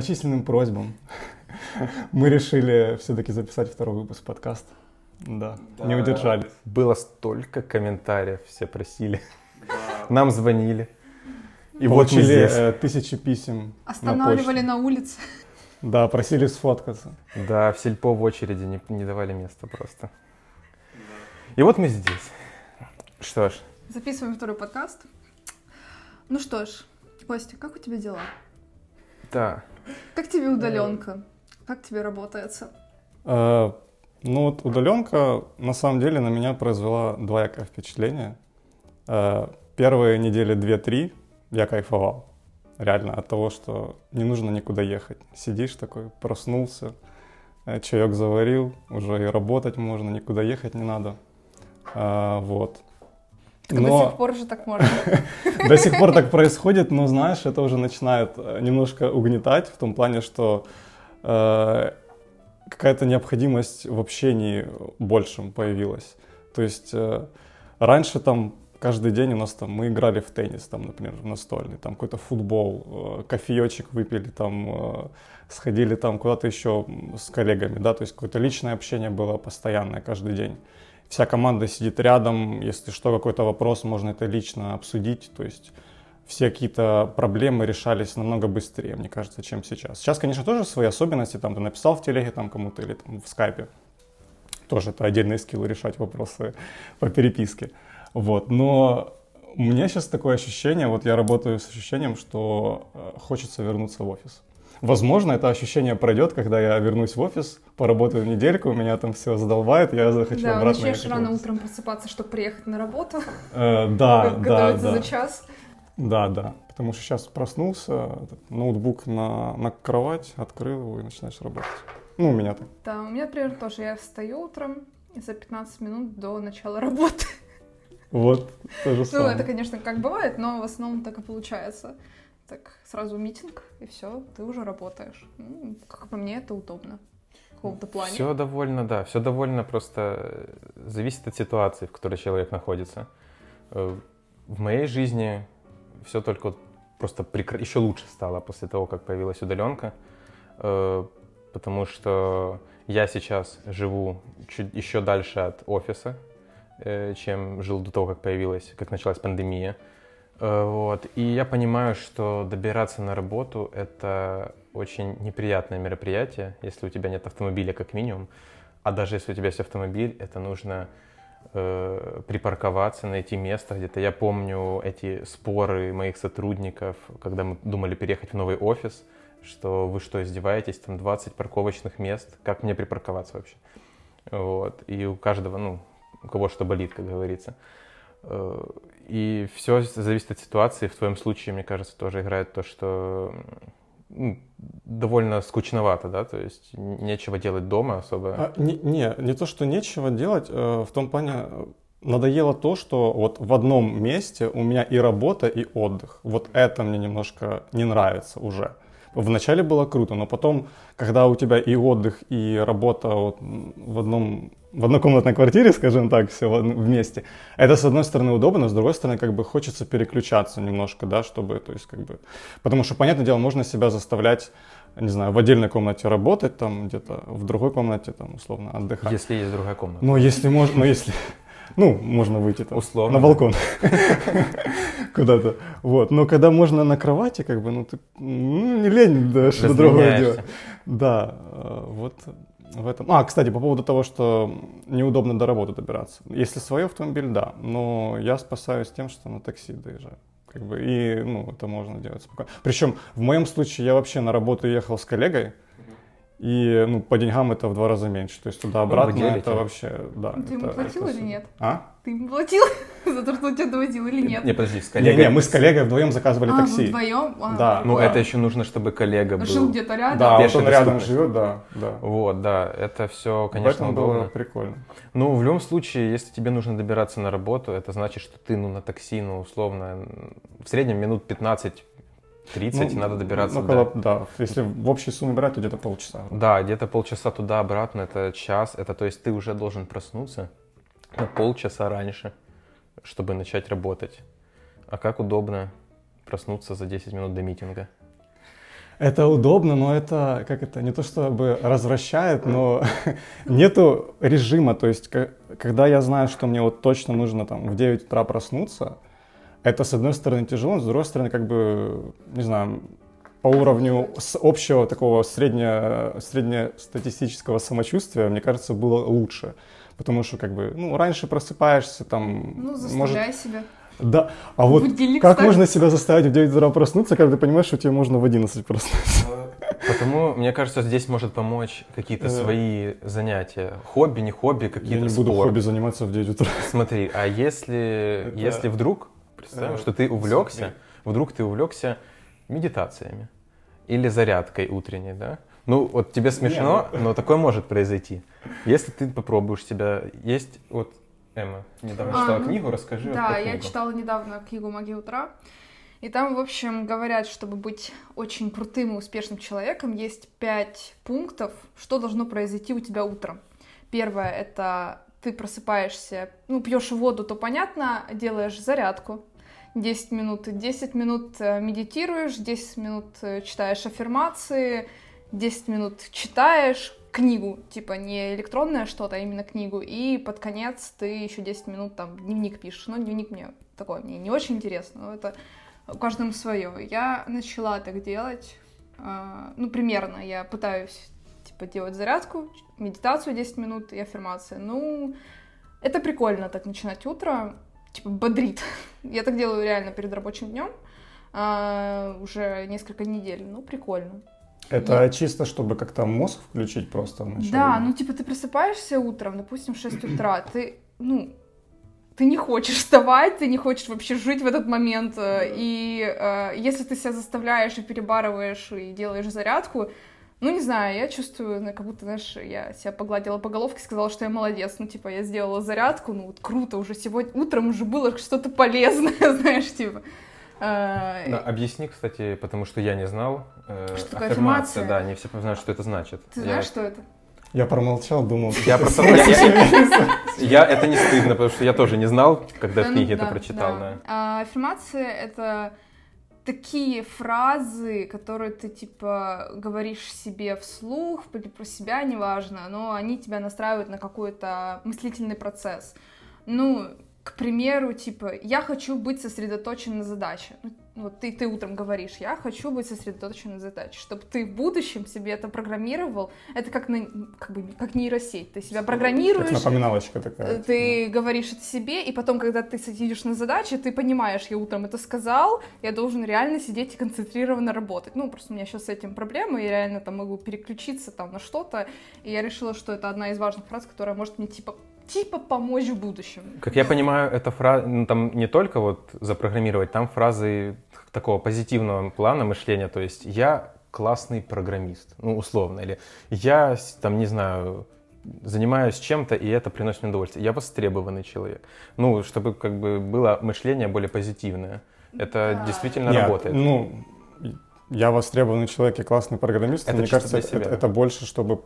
многочисленным просьбам мы решили все-таки записать второй выпуск подкаста. Да, да, не удержались. Было столько комментариев, все просили. Да. Нам звонили. И вот мы здесь. Э, тысячи писем Останавливали на, на улице. Да, просили сфоткаться. Да, в сельпо в очереди не, не давали места просто. И вот мы здесь. Что ж. Записываем второй подкаст. Ну что ж, Костя, как у тебя дела? Да. Как тебе удаленка? Как тебе работается? А, ну вот удаленка на самом деле на меня произвела двоякое впечатление. А, первые недели две-три я кайфовал. Реально от того, что не нужно никуда ехать. Сидишь такой, проснулся, э, чаек заварил, уже и работать можно, никуда ехать не надо. А, Но... До сих пор же так можно. До сих пор так происходит, но знаешь, это уже начинает э, немножко угнетать в том плане, что э, какая-то необходимость в общении большем появилась. То есть э, раньше там каждый день у нас там мы играли в теннис, там, например, в настольный, там какой-то футбол, кофеечек выпили, там сходили там куда-то еще с коллегами, да, то есть какое-то личное общение было постоянное каждый день вся команда сидит рядом, если что, какой-то вопрос, можно это лично обсудить, то есть все какие-то проблемы решались намного быстрее, мне кажется, чем сейчас. Сейчас, конечно, тоже свои особенности, там ты написал в телеге там кому-то или там в скайпе, тоже это отдельный скилл решать вопросы по переписке, вот, но у меня сейчас такое ощущение, вот я работаю с ощущением, что э, хочется вернуться в офис. Возможно, это ощущение пройдет, когда я вернусь в офис, поработаю недельку, меня там все задолбает, я захочу да, обратно. Да, начнешь рано утром просыпаться, чтобы приехать на работу. Э, да, да, да. за час. Да, да. Потому что сейчас проснулся, ноутбук на, на кровать, открыл его и начинаешь работать. Ну, у меня так. Да, у меня, например, тоже. Я встаю утром за 15 минут до начала работы. Вот, то же самое. Ну, это, конечно, как бывает, но в основном так и получается так сразу митинг, и все, ты уже работаешь. Ну, как по мне, это удобно в каком-то плане. Все довольно, да, все довольно просто э, зависит от ситуации, в которой человек находится. Э, в моей жизни все только просто прекр... еще лучше стало после того, как появилась удаленка, э, потому что я сейчас живу чуть еще дальше от офиса, чем жил до того, как появилась, как началась пандемия. Э, вот. И я понимаю, что добираться на работу — это очень неприятное мероприятие, если у тебя нет автомобиля как минимум. А даже если у тебя есть автомобиль, это нужно э, припарковаться, найти место где-то. Я помню эти споры моих сотрудников, когда мы думали переехать в новый офис, что вы что, издеваетесь, там 20 парковочных мест, как мне припарковаться вообще? Вот. И у каждого, ну, у кого что болит, как говорится. И все зависит от ситуации. В твоем случае, мне кажется, тоже играет то, что ну, довольно скучновато, да, то есть нечего делать дома особо. А, не, не, не то, что нечего делать, э, в том плане э, надоело то, что вот в одном месте у меня и работа, и отдых. Вот это мне немножко не нравится уже. Вначале было круто, но потом, когда у тебя и отдых, и работа вот в одном в однокомнатной квартире, скажем так, все вместе. Это, с одной стороны, удобно, с другой стороны, как бы хочется переключаться немножко, да, чтобы, то есть, как бы... Потому что, понятное дело, можно себя заставлять, не знаю, в отдельной комнате работать, там, где-то в другой комнате, там, условно, отдыхать. Если есть другая комната. Ну, если можно, ну, если... Ну, можно выйти там, Условно. на балкон куда-то. Вот. Но когда можно на кровати, как бы, ну, ты, ну, не лень, да, что-то другое делать. Да, э, вот в этом. А, кстати, по поводу того, что неудобно до работы добираться. Если свой автомобиль, да, но я спасаюсь тем, что на такси доезжаю. Как бы, и, ну, это можно делать спокойно. Причем в моем случае я вообще на работу ехал с коллегой, и ну, по деньгам это в два раза меньше. То есть туда-обратно ну, это вообще, да. Ты это, ему платил это... или нет? А? Ты ему платил за то, что он тебя довозил или нет? Не, подожди, с коллегой. Не, не, мы с коллегой вдвоем заказывали а, такси. вдвоем? А, да. Ну, это еще нужно, чтобы коллега был. Жил где-то рядом. Да, вот он рядом живет, да, да. Вот, да, это все, конечно, удобно. было прикольно. Ну, в любом случае, если тебе нужно добираться на работу, это значит, что ты, ну, на такси, ну, условно, в среднем минут 15 30 ну, надо добираться. Ну, около, да. да. Если в общей сумме брать, то где-то полчаса. Да, где-то полчаса туда-обратно, это час. Это то есть ты уже должен проснуться на полчаса раньше, чтобы начать работать. А как удобно проснуться за 10 минут до митинга. Это удобно, но это, как это, не то чтобы развращает, но нету режима. То есть, когда я знаю, что мне вот точно нужно там в 9 утра проснуться, это, с одной стороны, тяжело, с другой стороны, как бы, не знаю, по уровню с общего такого средне, среднестатистического самочувствия, мне кажется, было лучше. Потому что, как бы, ну, раньше просыпаешься, там... Ну, заставляй может... себя. Да, а вот Будильник как ставить? можно себя заставить в 9 утра проснуться, когда ты понимаешь, что тебе можно в 11 проснуться? Потому, мне кажется, здесь может помочь какие-то э. свои занятия. Хобби, не хобби, какие-то Я не буду спорт. хобби заниматься в 9 утра. Смотри, а если, Это... если вдруг, представим, что ты увлекся, вдруг ты увлекся медитациями или зарядкой утренней, да? Ну, вот тебе смешно, ну но такое может произойти. Если ты попробуешь себя... Есть вот Эмма недавно а, читала ну, книгу, расскажи. Да, я книгу. читала недавно книгу «Магия утра». И там, в общем, говорят, чтобы быть очень крутым и успешным человеком, есть пять пунктов, что должно произойти у тебя утром. Первое — это ты просыпаешься, ну, пьешь воду, то понятно, делаешь зарядку, 10 минут, 10 минут э, медитируешь, 10 минут э, читаешь аффирмации, 10 минут читаешь, книгу, типа не электронное что-то, а именно книгу, и под конец ты еще 10 минут там дневник пишешь. Но дневник мне такой, мне не очень интересно, но это каждому свое. Я начала так делать, э, ну, примерно, я пытаюсь, типа, делать зарядку, медитацию 10 минут и аффирмации. Ну, это прикольно так начинать утро, типа, бодрит. я так делаю реально перед рабочим днем, э, уже несколько недель, ну, прикольно. Это Нет. чисто, чтобы как-то мозг включить просто вначале? Да, ну типа ты просыпаешься утром, допустим, в 6 утра, ты, ну, ты не хочешь вставать, ты не хочешь вообще жить в этот момент, э, и э, если ты себя заставляешь и перебарываешь и делаешь зарядку, ну, не знаю, я чувствую, ну, как будто, знаешь, я себя погладила по головке, сказала, что я молодец. Ну, типа, я сделала зарядку, ну, вот круто, уже сегодня утром уже было что-то полезное, знаешь, типа. Э, да, объясни, кстати, потому что я не знал. Э, что такое аффирмация? Да, не все знают, что это значит. Ты знаешь, что это? Я промолчал, думал. Я просто... Я, это не стыдно, потому что я тоже не знал, когда в ну книге это прочитал. А, аффирмация — это такие фразы, которые ты, типа, говоришь себе вслух или про себя, неважно, но они тебя настраивают на какой-то мыслительный процесс. Ну, к примеру, типа, я хочу быть сосредоточен на задаче. Ну, вот ты, ты утром говоришь, я хочу быть сосредоточен на задаче. Чтобы ты в будущем себе это программировал, это как, на, как, бы, как нейросеть. Ты себя программируешь. Как напоминалочка такая. Э, ты да. говоришь это себе, и потом, когда ты сидишь на задаче, ты понимаешь, я утром это сказал, я должен реально сидеть и концентрированно работать. Ну, просто у меня сейчас с этим проблемы, я реально там могу переключиться там на что-то, и я решила, что это одна из важных фраз, которая может мне, типа, типа помочь в будущем. Как я понимаю, эта фраза, ну, там не только вот запрограммировать, там фразы такого позитивного плана мышления, то есть я классный программист, ну, условно, или я, там, не знаю, занимаюсь чем-то, и это приносит мне удовольствие. Я востребованный человек. Ну, чтобы как бы было мышление более позитивное. Это да. действительно Нет, работает. Ну, я востребованный человек и классный программист. Это мне кажется, это, это больше, чтобы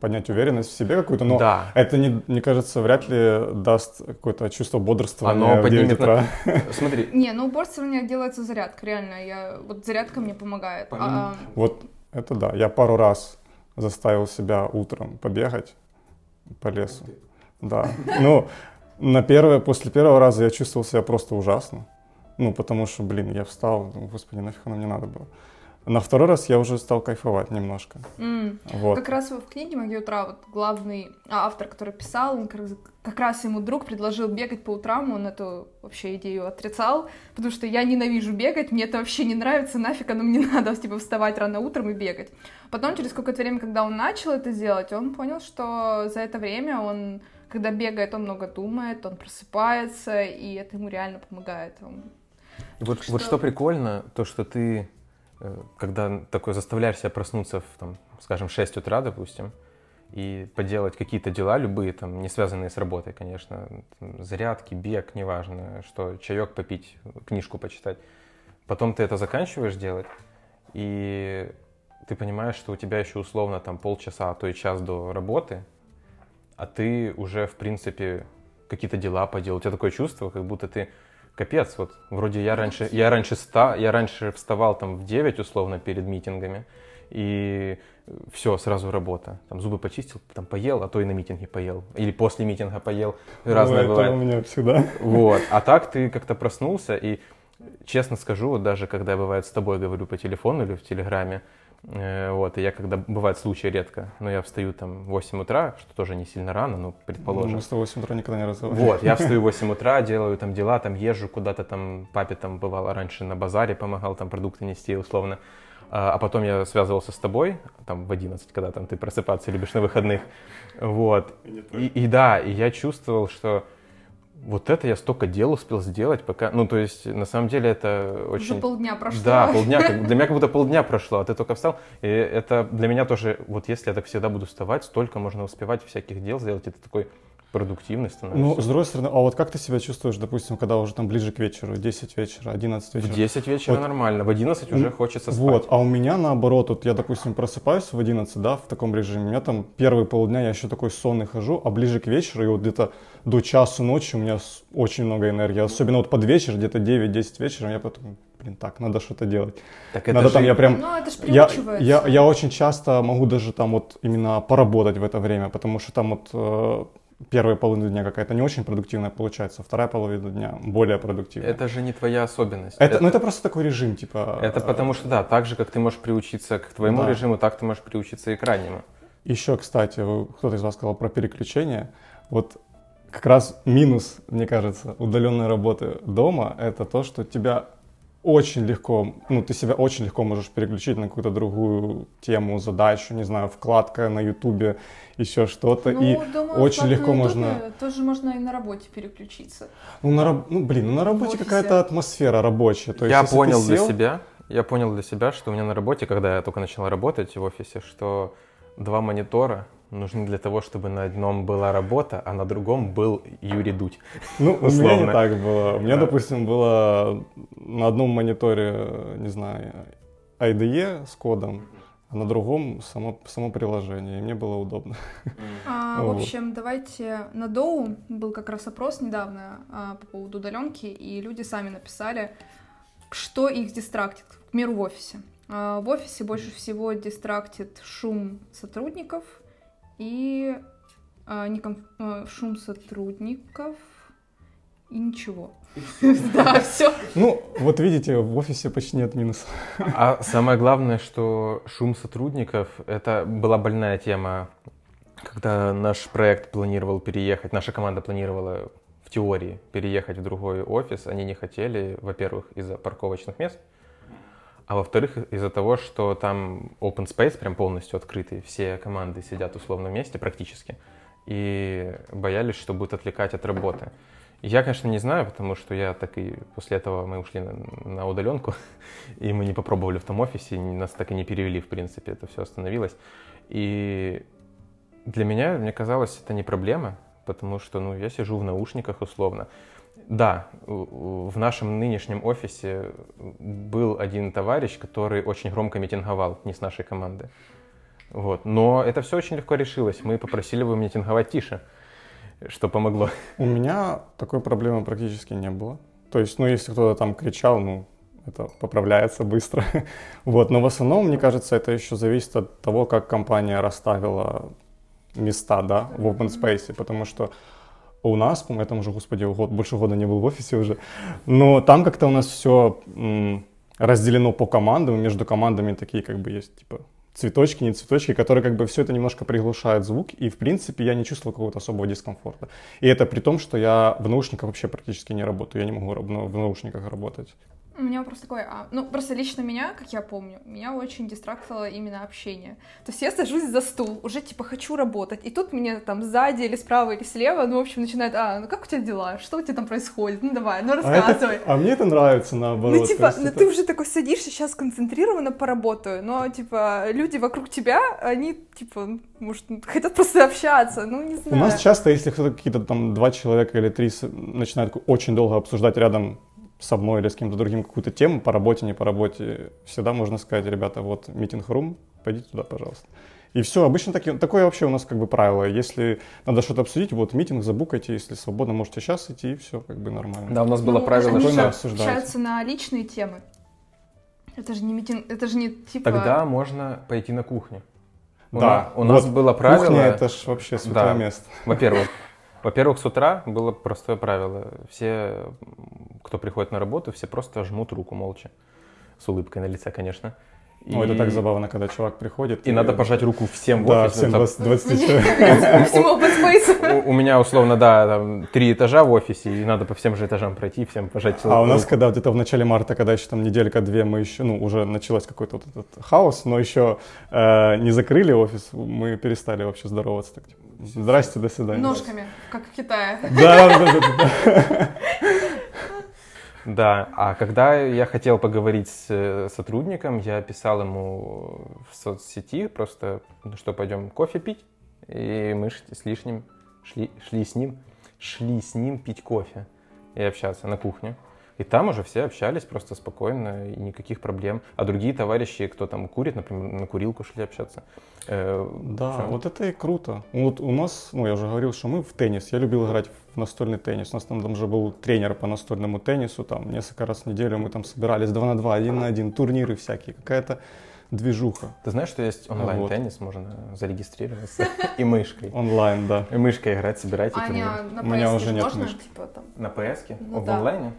поднять уверенность в себе какую-то. Но да. это, не, мне кажется, вряд ли даст какое-то чувство бодрствования Оно 9 утра. На... Смотри. Не, ну бодрствование делается зарядка, реально. Я... Вот зарядка мне помогает. А... Вот это да. Я пару раз заставил себя утром побегать по лесу. Да. Ну, на первое, после первого раза я чувствовал себя просто ужасно. Ну, потому что, блин, я встал, господи, нафиг оно мне надо было. На второй раз я уже стал кайфовать немножко. Mm. Вот. Как раз в книге «Магия утра» вот главный а, автор, который писал, он как, как раз ему друг предложил бегать по утрам, он эту вообще идею отрицал, потому что я ненавижу бегать, мне это вообще не нравится, нафиг оно мне надо, типа, вставать рано утром и бегать. Потом, через какое-то время, когда он начал это делать, он понял, что за это время он, когда бегает, он много думает, он просыпается, и это ему реально помогает. Он... Вот, что... вот что прикольно, то, что ты когда такой заставляешь себя проснуться в, там, скажем, 6 утра, допустим, и поделать какие-то дела, любые, там, не связанные с работой, конечно, там, зарядки, бег, неважно, что, чаек попить, книжку почитать. Потом ты это заканчиваешь делать, и ты понимаешь, что у тебя еще условно там полчаса, а то и час до работы, а ты уже, в принципе, какие-то дела поделал. У тебя такое чувство, как будто ты капец, вот вроде я раньше, я раньше, ста, я раньше вставал там в 9 условно перед митингами, и все, сразу работа. Там зубы почистил, там поел, а то и на митинге поел. Или после митинга поел. Разное Ой, бывает. Это у меня всегда. Вот. А так ты как-то проснулся, и честно скажу, вот даже когда я бывает с тобой говорю по телефону или в Телеграме, вот, и я когда, бывает случай редко, но я встаю там в 8 утра, что тоже не сильно рано, ну, предположим. С тобой 8 утра никогда не разговаривали. Вот, я встаю в 8 утра, делаю там дела, там езжу куда-то там, папе там бывало раньше на базаре помогал там продукты нести условно. А, а потом я связывался с тобой, там в 11, когда там ты просыпаться любишь на выходных. Вот. И, и да, и я чувствовал, что вот это я столько дел успел сделать, пока... Ну, то есть, на самом деле, это очень... Уже полдня прошло. Да, полдня. Как, для меня как будто полдня прошло, а ты только встал. И это для меня тоже, вот если я так всегда буду вставать, столько можно успевать всяких дел сделать. Это такой продуктивный становится. Ну, с другой стороны, а вот как ты себя чувствуешь, допустим, когда уже там ближе к вечеру, 10 вечера, 11 вечера? В 10 вечера вот. нормально, в 11 уже хочется спать. Вот, а у меня наоборот, вот я, допустим, просыпаюсь в 11, да, в таком режиме, у меня там первые полдня я еще такой сонный хожу, а ближе к вечеру, и вот где-то до часу ночи у меня очень много энергии, особенно вот под вечер, где-то 9-10 вечера, я потом, блин, так, надо что-то делать. Так это надо же... там, я прям... Ну, это ж я, я, я очень часто могу даже там вот именно поработать в это время, потому что там вот э, первая половина дня какая-то не очень продуктивная получается, вторая половина дня более продуктивная. Это же не твоя особенность. Это, ну это просто такой режим, типа. Это потому что, да, так же, как ты можешь приучиться к твоему Да. режиму, так ты можешь приучиться и к раннему. Еще, кстати, кто-то из вас сказал про переключение. Вот как раз минус, мне кажется, удаленной работы дома это то, что тебя очень легко, ну, ты себя очень легко можешь переключить на какую-то другую тему, задачу, не знаю, вкладка на Ютубе, еще что-то. Ну, и думаю, очень легко на можно... Ютубе Тоже можно и на работе переключиться. Ну, на, раб- ну, блин, ну, на работе какая-то атмосфера рабочая. То есть, я понял для сел- себя, я понял для себя, что у меня на работе, когда я только начал работать в офисе, что два монитора нужны для того, чтобы на одном была работа, а на другом был Юрий Дудь. Ну, у меня условно. не так было. У меня, Да. допустим, было на одном мониторе, не знаю, IDE с кодом, а на другом само, само приложение. И мне было удобно. А, в Вот. общем, давайте на Доу был как раз опрос недавно а, по поводу удаленки, и люди сами написали, что их дистрактит, к примеру, в офисе. А, в офисе больше всего дистрактит шум сотрудников и а, некомф- а, шум сотрудников и ничего. Да, все. Ну, вот видите, в офисе почти нет минусов. А самое главное, что шум сотрудников, это была больная тема, когда наш проект планировал переехать, наша команда планировала в теории переехать в другой офис, они не хотели, во-первых, из-за парковочных мест, а во-вторых, из-за того, что там open space прям полностью открытый, все команды сидят условно вместе практически, и боялись, что будет отвлекать от работы. Я, конечно, не знаю, потому что я так и после этого мы ушли на, удаленку, и мы не попробовали в том офисе, нас так и не перевели, в принципе, это все остановилось. И для меня, мне казалось, это не проблема, потому что, ну, я сижу в наушниках условно. Да, в нашем нынешнем офисе был один товарищ, который очень громко митинговал, не с нашей команды. Вот. Но это все очень легко решилось. Мы попросили его митинговать тише, что помогло. У меня такой проблемы практически не было. То есть, ну, если кто-то там кричал, ну, это поправляется быстро. Вот, но в основном, мне кажется, это еще зависит от того, как компания расставила места, да, в open space, потому что у нас, по-моему, я там уже, господи, год, больше года не был в офисе уже, но там как-то у нас все разделено по командам, и между командами такие как бы есть, типа, цветочки, не цветочки, которые как бы все это немножко приглушают звук, и в принципе я не чувствовал какого-то особого дискомфорта. И это при том, что я в наушниках вообще практически не работаю, я не могу ну, в наушниках работать. У меня вопрос такой, а, ну просто лично меня, как я помню, меня очень дистрактовало именно общение. То есть я сажусь за стул, уже типа хочу работать, и тут мне там сзади или справа или слева, ну в общем начинает, а, ну как у тебя дела, что у тебя там происходит, ну давай, ну А, рассказывай. это- а мне это нравится наоборот. Ну, типа, ну это- ты уже такой садишься, сейчас концентрированно поработаю, но, типа, люди вокруг тебя, они, типа, может, хотят просто общаться, ну, не У знаю. нас часто, если кто-то какие-то там два человека или три начинают очень долго обсуждать рядом со мной или с кем-то другим какую-то тему по работе, не по работе, всегда можно сказать, ребята, вот митинг-рум, пойдите туда, пожалуйста. И все, обычно таки, такое вообще у нас как бы правило. Если надо что-то обсудить, вот митинг забукайте, если свободно можете сейчас идти, и все как бы нормально. Да, у нас было Ну, правило, что- же общаются на личные темы. Это же не митинг, это же не типа... Тогда можно пойти на кухню. У Да, на- у нас вот было правило. Кухня это ж вообще святое Да. место. Во-первых, во-первых, с утра было простое правило. Все, кто приходит на работу, все просто жмут руку молча. С улыбкой на лице, конечно. Ну, это так забавно, когда чувак приходит. И надо пожать руку всем в Да, офисе. всем Там 20, 20 человек. Всему open space. у, меня, условно, да, там три этажа в офисе, и надо по всем же этажам пройти, всем пожать А у нас, руку. когда где-то в начале марта, когда еще там неделька-две, мы еще, ну, уже началось какой-то вот этот хаос, но еще э, не закрыли офис, мы перестали вообще здороваться. Так, типа, Здрасте, до свидания. Ножками, как в Китае. Да, да, да, да, а когда я хотел поговорить с э, сотрудником, я писал ему в соцсети просто, ну что, пойдем кофе пить? И мы с лишним шли, шли с ним, шли с ним пить кофе и общаться на кухню. И там уже все общались просто спокойно и никаких проблем. А другие товарищи, кто там курит, например, на курилку шли общаться. Э, Да, всё. вот это и круто. Вот у нас, ну, я уже говорил, что мы в теннис. Я любил играть в настольный теннис. У нас там, там же был тренер по настольному теннису. Там несколько раз в неделю мы там собирались 2 на 2, 1 на 1, турниры всякие. Какая-то движуха Ты знаешь, что есть онлайн-теннис, можно зарегистрироваться и мышкой. онлайн, да. И мышкой играть, собирать А турниры. на У меня уже же нет можно, мышки. типа На PS? Ну в да. онлайне?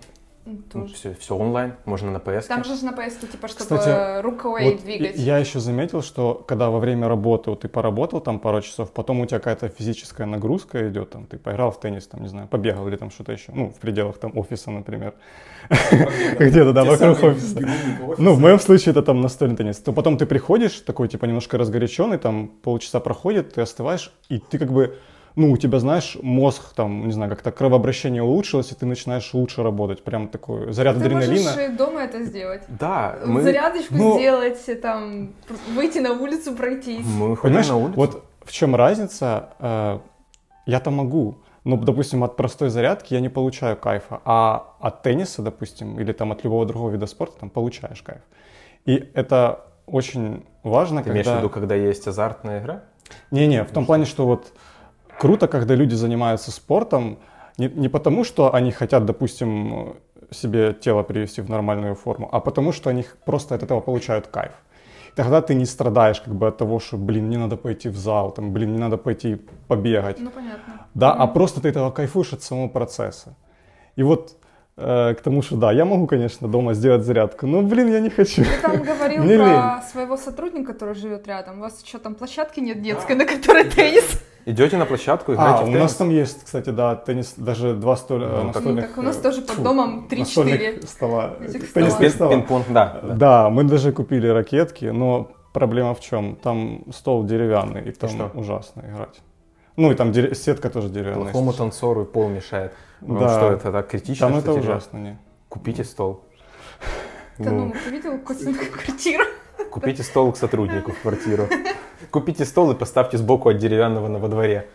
Ну, тоже. все, все онлайн, можно на PS. Там же на PS, типа, чтобы Кстати, рукой Вот двигать. я еще заметил, что когда во время работы вот ты поработал там пару часов, потом у тебя какая-то физическая нагрузка идет, там ты поиграл в теннис, там, не знаю, побегал или там что-то еще, ну, в пределах там офиса, например. Где-то, да, вокруг офиса. Ну, в моем случае это там настольный теннис. То потом ты приходишь, такой, типа, немножко разгоряченный, там полчаса проходит, ты остываешь, и ты как бы, ну, у тебя, знаешь, мозг, там, не знаю, как-то кровообращение улучшилось, и ты начинаешь лучше работать. Прям такой заряд Ты адреналина. можешь и дома это сделать. Да, мы, Зарядочку ну- сделать, там, выйти на улицу, пройтись. мы ходим Понимаешь, на улицу. вот в чем разница? Э, Я-то могу, но, допустим, от простой зарядки я не получаю кайфа, а от тенниса, допустим, или там от любого другого вида спорта, там получаешь кайф. И это очень важно, Ты имеешь в когда... виду, когда есть азартная игра? Не-не, в том плане, что вот круто, когда люди занимаются спортом, не, не потому, что они хотят, допустим, себе тело привести в нормальную форму, а потому, что они просто от этого получают кайф. Тогда ты не страдаешь как бы от того, что, блин, мне надо пойти в зал, там, блин, мне надо пойти побегать. Ну, понятно. Да, а просто ты этого кайфуешь от самого процесса. И вот э, к тому, что да, я могу, конечно, дома сделать зарядку, но, блин, я не хочу. Ты там говорил Мне про лень. своего сотрудника, который живет рядом. У вас что, там площадки нет детской, на которой теннис? Идете на площадку, играете А, в у теннис? нас там есть, кстати, да, теннис, даже два столя, Ну, Ну, настольных... так у нас э, тоже под домом 3-4. настольных стола, теннисных стола. Пинг-понг, да. да. Да, мы даже купили ракетки, но проблема в чем? Там стол деревянный, и там что? ужасно играть. Ну и там дере- сетка тоже деревянная. Плохому танцору и пол мешает. Вам Да. что, это так критично? Там это ужасно, не. Купите стол. Да Ну, ну, ты видел Костину квартиру? Купите стол к сотруднику в квартиру. Купите стол и поставьте сбоку от деревянного на во дворе.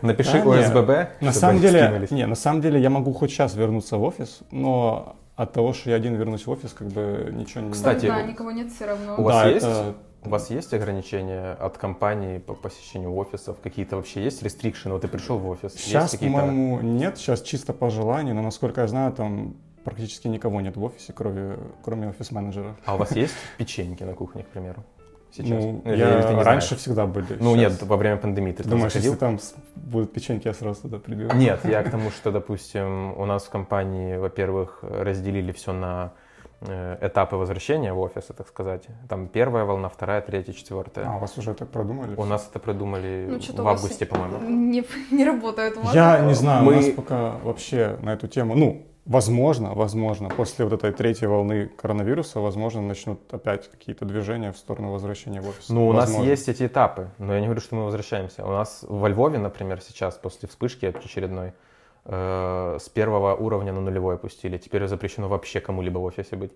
Напиши Да. ОСББ, На чтобы самом они деле, скинулись. не, на самом деле я могу хоть сейчас вернуться в офис, но от того, что я один вернусь в офис, как бы ничего не... Кстати, Да, никого нет все равно. У вас Да, есть? это- У вас есть ограничения от компании по посещению офисов? Какие-то вообще есть рестрикшены? Вот ты пришел в офис. есть Сейчас, какие-то- по-моему, нет, сейчас чисто по желанию, но, насколько я знаю, там практически никого нет в офисе, кроме, кроме офис-менеджера. А у вас есть печеньки на кухне, к примеру? Сейчас? Ну, Или- я или ты не раньше знаешь? всегда были. Ну Щас- нет, во время пандемии ты, думаешь, заходил? если там будут печеньки, я сразу туда приду? Нет, я к тому, что, допустим, у нас в компании, во-первых, разделили все на э, этапы возвращения в офис, так сказать. Там первая волна, вторая, третья, четвертая. А, у вас уже так продумали? У нас это придумали Ну, в августе, по-моему. Не, не работает у вас. Я не знаю, Мы- у нас пока вообще на эту тему, ну, возможно, возможно, после вот этой третьей волны коронавируса, возможно, начнут опять какие-то движения в сторону возвращения в офис. Ну, у нас Возможно. есть эти этапы, но я не говорю, что мы возвращаемся. У нас во Львове, например, сейчас, после вспышки очередной, э, с первого уровня на нулевой опустили. Теперь запрещено вообще кому-либо в офисе быть.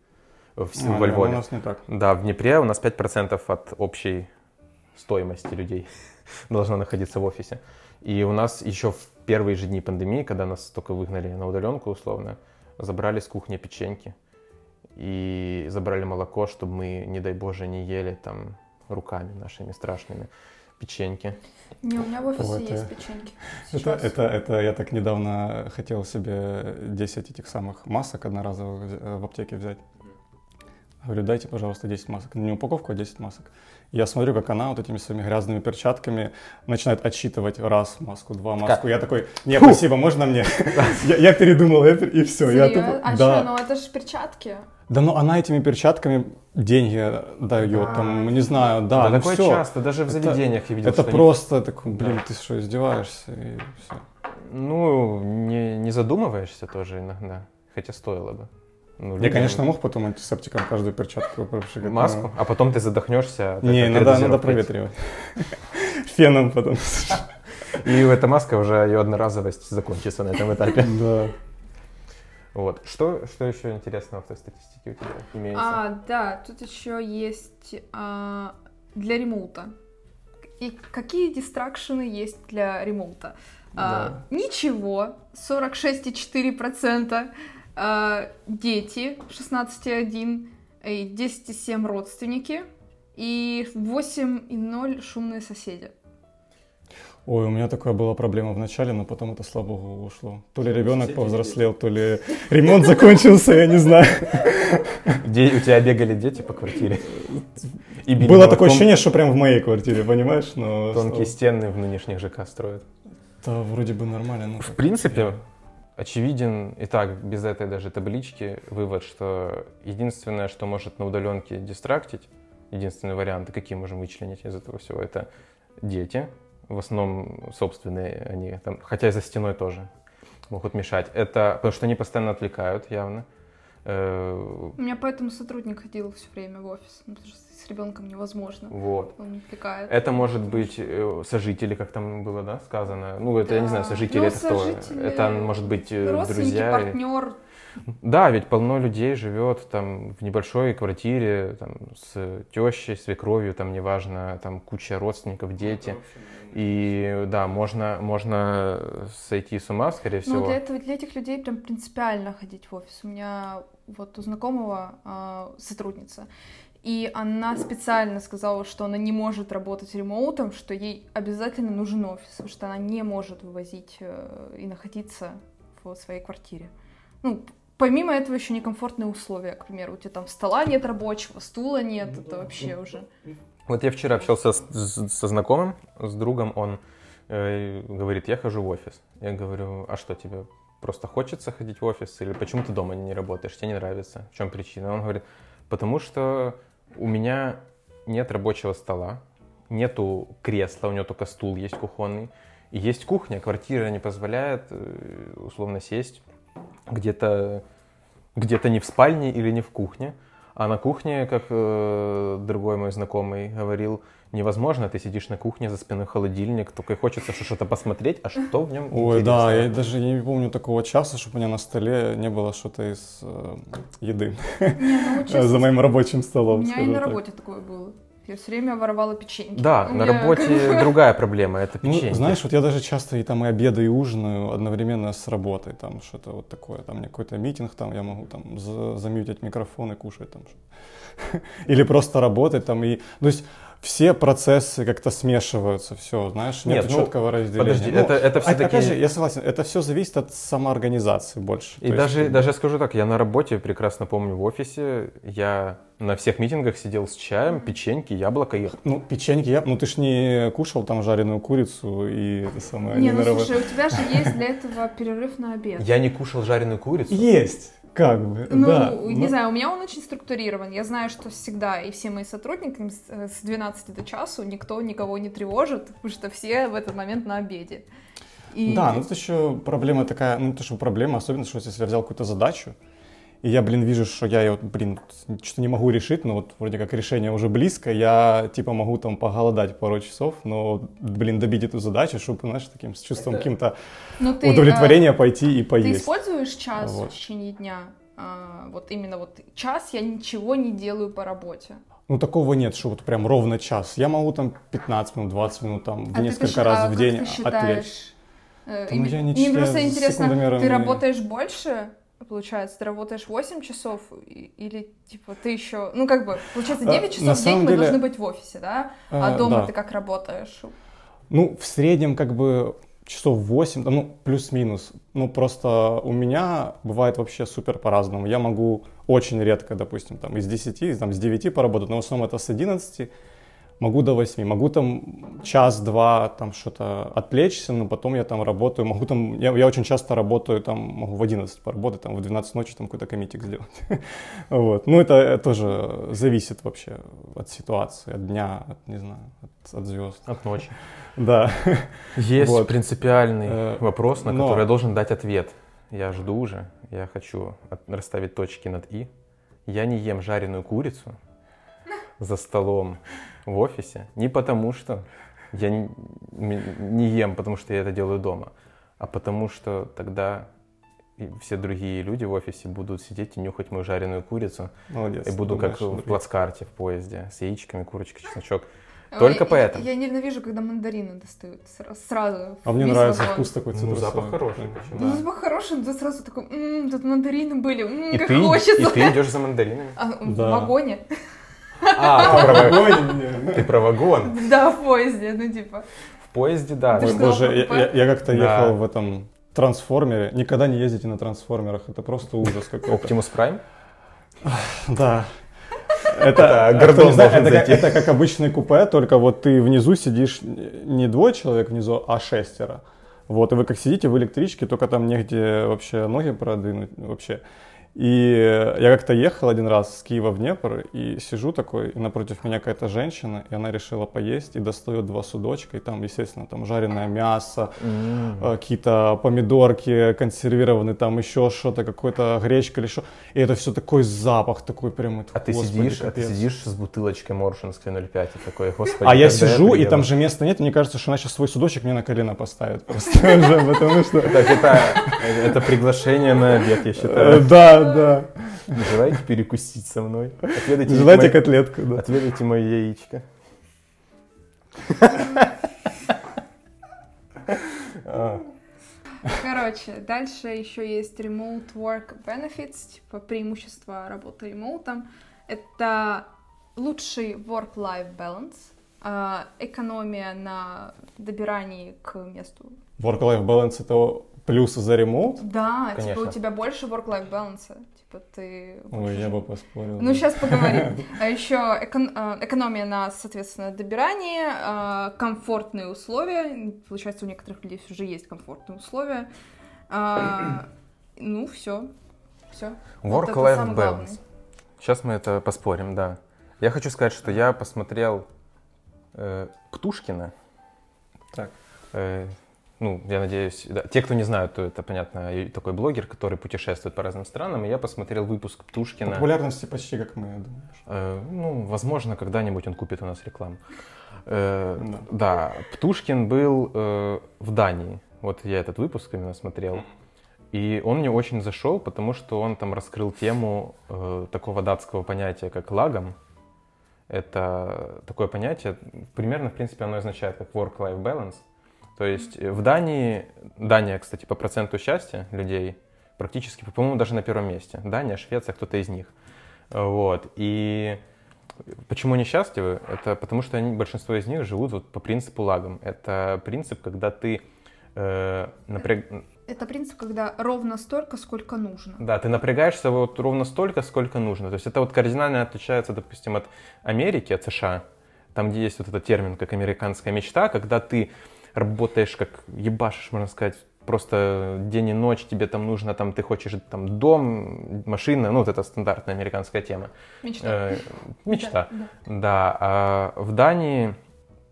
В, А, во Львове. У нас не так. Да, в Днепре у нас 5% от общей стоимости людей должна находиться в офисе. И у нас еще в первые же дни пандемии, когда нас только выгнали на удаленку условно, забрали с кухни печеньки и забрали молоко, чтобы мы, не дай боже, не ели там руками нашими страшными. печеньки. Не, у меня в офисе это- есть печеньки. Это, Сейчас. это, это я так недавно хотел себе 10 этих самых масок одноразовых э, в аптеке взять. Говорю, дайте, пожалуйста, 10 масок. Не упаковку, а 10 масок. Я смотрю, как она вот этими своими грязными перчатками начинает отсчитывать раз маску, два маску. Я такой, не, Фу. спасибо, можно мне? Я, я передумал, я и все. Я Серьёзно? тупо- А да. что, ну это же перчатки. да, ну она этими перчатками деньги дает, там, не знаю, да, Да ну такое часто, даже в Это- заведениях я видел. Это просто такой, блин, Да. ты что, издеваешься? И всё. Ну, не, не задумываешься тоже иногда, хотя стоило бы. Ну, Я, конечно, мог потом антисептиком каждую перчатку пропшикать. но- маску, а потом ты задохнешься. Не, этой надо, надо проветривать. Феном потом. И эта маска уже, ее одноразовость закончится на этом этапе. Да. Вот. Что, что еще интересного в той статистике у тебя имеется? А, да, тут еще есть а, для ремоута. И какие дистракшены есть для ремоута? А, ничего, 46,4%. А, дети, 16,1%. И 10,7% родственники. И 8,0% шумные соседи. Ой, у меня такая была проблема в начале, но потом это, слава богу, ушло. То ли ребенок повзрослел, то ли ремонт закончился, я не знаю. Где у тебя бегали дети по квартире? И Было молотком. такое ощущение, что прям в моей квартире, понимаешь? Но Тонкие стены в нынешних ЖК строят. Да, вроде бы нормально. ну В принципе, очевиден и так, без этой даже таблички, вывод, что единственное, что может на удаленке дистрактить, единственный вариант, какие можем вычленить из этого всего, это дети, в основном собственные они, там, хотя и за стеной тоже могут мешать. Это потому что они постоянно отвлекают явно. Э, У меня поэтому сотрудник ходил все время в офис, потому что с ребенком невозможно. Вот. Он отвлекает. Это может быть э, сожители, как там было, да, сказано. Ну, это я не знаю, Да. сожители Ну, это кто? сожители, Это может быть э, друзья. партнер. Да, ведь полно людей живет там в небольшой квартире, там, с тещей, свекровью, там, неважно, там куча родственников, дети. И да, можно, можно сойти с ума, скорее всего. Ну, для, этого, для этих людей прям принципиально ходить в офис. У меня вот у знакомого а, сотрудница, и она специально сказала, что она не может работать ремоутом, что ей обязательно нужен офис, потому что она не может вывозить э, и находиться в своей квартире. Ну, помимо этого еще некомфортные условия, к примеру, у тебя там стола нет рабочего, стула нет, Ну это да, вообще уже. Вот я вчера общался с- с- со знакомым, с другом, он э, говорит, я хожу в офис. Я говорю, а что тебе просто хочется ходить в офис или почему ты дома не работаешь, тебе не нравится? В чем причина? Он говорит, потому что у меня нет рабочего стола, нету кресла, у него только стул есть кухонный, и есть кухня, квартира не позволяет э, условно сесть где-то где-то не в спальне или не в кухне, а на кухне, как э, другой мой знакомый говорил, невозможно, ты сидишь на кухне за спиной холодильник, только и хочется что- что-то посмотреть, а что в нем Ой, да, интересного? я даже не помню такого часа, чтобы у меня на столе не было что-то из э, еды ну, за моим рабочим у столом. меня и на работе такое было. Я все время воровала печеньки. Да, У на меня- работе другая проблема, это Ну, печенье. знаешь, вот я даже часто и там и обедаю, и ужинаю одновременно с работой, там что-то вот такое, там мне какой-то митинг, там я могу там за- замьютить микрофон и кушать там. Или просто работать там и, то есть все процессы как-то смешиваются, все, знаешь, нет Нет, ну, четкого разделения. подожди, Ну, это- это а- всё-таки- Опять же, я согласен, это все зависит от самоорганизации больше. И То есть, даже, даже скажу так, я на работе прекрасно помню в офисе, я на всех митингах сидел с чаем, печеньки, яблоко ел. Ну, печеньки, я, ну ты ж не кушал там жареную курицу и это самое. Не, ну слушай, у тебя же есть для этого перерыв на обед. Я не кушал жареную курицу. Есть, как бы, Ну, да. не но- знаю, у меня он очень структурирован. Я знаю, что всегда и все мои сотрудники с э, с 12 до часу никто никого не тревожит, потому что все в этот момент на обеде. И... Да, ну это еще проблема такая, ну это же проблема, особенно, что если я взял какую-то задачу, и я, блин, вижу, что я блин, что-то не могу решить, но вот вроде как решение уже близко, я типа могу там поголодать пару часов, но, блин, добить эту задачу, чтобы, знаешь, таким с чувством каким-то Ну, ты, удовлетворения пойти и э, Ты поесть. используешь час Вот. в течение дня? А, вот именно вот час я ничего не делаю по работе. Ну такого нет, что вот прям ровно час. Я могу там 15 минут, 20 минут, там, в А ты несколько пиши- раз а в день ты отвлечь. Э, ну име- я не Мне читаю просто интересно, ты работаешь больше получается, ты работаешь 8 часов или, типа, ты еще... Ну, как бы, получается, А, 9 на часов в день мы деле- должны быть в офисе, да? А Э, дома да. ты как работаешь? Ну, в среднем как бы часов 8, да, ну, плюс-минус. Ну, просто у меня бывает вообще супер по-разному. Я могу очень редко, допустим, там из 10, там, с 9 поработать, но в основном это с 11, могу до 8. Могу там час-два там что-то отвлечься, но потом я там работаю. Могу там, я, я очень часто работаю, там, могу в 11 поработать, там, в 12 ночи там какой-то комитик сделать. Вот. Ну, это тоже зависит вообще от ситуации, от дня, от, не знаю, от, от звезд. От ночи. Да. Есть Вот. принципиальный Э, вопрос, на но- который я должен дать ответ. Я жду уже, я хочу от- расставить точки над «и». Я не ем жареную курицу за столом в офисе не потому, что я не, ем, потому что я это делаю дома, а потому что тогда все другие люди в офисе будут сидеть и нюхать мою жареную курицу, Молодец. и буду думаешь, как в плацкарте в поезде с яичками, курочкой, чесночок. Только Ой, поэтому. Я, я ненавижу, когда мандарины достают сра- сразу. А мне нравится вагон. вкус такой Ну, цитрусовый. запах хороший, почему? Ну, Да. запах хороший, но ты сразу такой, «М, тут мандарины были, м, И как ты, хочется. и ты идешь за мандаринами. А, в Да. вагоне? А, ты про вагон. Ты про вагон. Да, в поезде, ну типа. В поезде, да. Боже, я, как-то ехал в этом трансформере. Никогда не ездите на трансформерах, это просто ужас какой-то. Optimus Prime? Да. Это Это, Гордон кто не знает, должен это, как, зайти. это как обычный купе, только вот ты внизу сидишь не двое человек внизу, а шестеро. Вот, и вы как сидите в электричке, только там негде вообще ноги продвинуть вообще. И я как-то ехал один раз с Киева в Днепр, и сижу такой, и напротив меня какая-то женщина, и она решила поесть, и достает два судочка, и там, естественно, там жареное мясо, э, какие-то помидорки консервированные, там еще что-то, какой-то гречка или что. И это все такой запах, такой прям... А ты сидишь, а ты капец. сидишь с бутылочкой Моршинской 0,5 и такой, господи, А я сижу, и приеду?» там же места нет, мне кажется, что она сейчас свой судочек мне на колено поставит просто уже, потому что... Так это, это приглашение на обед, я Э, считаю. Да, да. Желаете перекусить со мной? Отведайте, Желайте мое- котлетку, да. Отведайте мое яичко. Короче, дальше еще есть remote work benefits, типа преимущества работы ремоутом. Это лучший work-life balance, а, экономия на добирании к месту. Work-life balance это плюс за ремоут? Да, типа Конечно. у тебя больше work-life balance. Типа ты... Ой, больше я ж- бы поспорил. Ну, сейчас поговорим. А еще а, экономия на, соответственно, добирании, а, комфортные условия. Получается, у некоторых людей уже есть комфортные условия. А, Ну, все. Все. Work-life balance. Сейчас мы это поспорим, да. Я хочу сказать, что я посмотрел э, Птушкина. Так. Э, ну, я надеюсь, да. те, кто не знают, то это, понятно, такой блогер, который путешествует по разным странам, и я посмотрел выпуск Птушкина. Популярности почти как мы, я думаю. Э, ну, возможно, когда-нибудь он купит у нас рекламу. Э, Да. да, Птушкин был э, в Дании. Вот я этот выпуск именно смотрел. И он мне очень зашел, потому что он там раскрыл тему э, такого датского понятия, как лагом. Это такое понятие, примерно, в принципе, оно означает как work-life balance. То есть э, в Дании, Дания, кстати, по проценту счастья людей практически, по-моему, даже на первом месте. Дания, Швеция, кто-то из них. Вот. И почему они счастливы? Это потому что они, большинство из них живут вот по принципу лагом. Это принцип, когда ты э, напряг... Это принцип, когда ровно столько, сколько нужно. Да, ты напрягаешься вот ровно столько, сколько нужно. То есть это вот кардинально отличается, допустим, от Америки, от США, там, где есть вот этот термин, как американская мечта, когда ты работаешь как ебашишь, можно сказать, просто день и ночь, тебе там нужно, там, ты хочешь там дом, машина, ну, вот это стандартная американская тема. Мечта. Э, мечта. Да, да. Да, а в Дании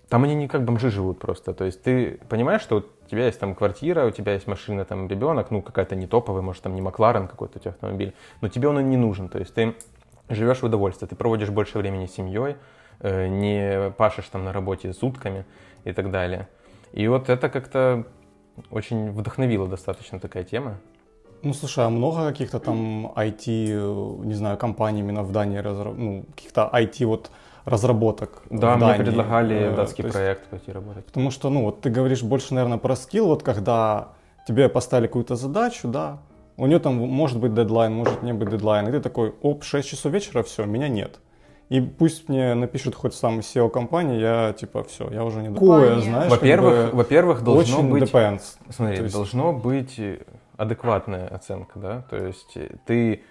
там они не как бомжи живут просто. То есть ты понимаешь, что у тебя есть там квартира, у тебя есть машина, там ребенок, ну какая-то не топовая, может там не Макларен какой-то у тебя автомобиль, но тебе он и не нужен. То есть ты живешь в удовольствие, ты проводишь больше времени с семьей, э, не пашешь там на работе сутками и так далее. И вот это как-то очень вдохновила достаточно такая тема. Ну, слушай, а много каких-то там IT, э, не знаю, компаний именно в Дании, ну, каких-то IT вот разработок Да, в мне Дании? предлагали Э, в датский то есть- проект пойти работать. Потому что, ну, вот ты говоришь больше, наверное, про скилл, вот когда тебе поставили какую-то задачу, да, У нее там может быть дедлайн, может не быть дедлайн. И ты такой, оп, 6 часов вечера, все, меня нет. И пусть мне напишет хоть сам SEO компании, я типа все, я уже не Такое, знаешь, во-первых, как бы во-первых, должно очень быть, depends. смотри, То есть- должно быть адекватная оценка, да, то есть ты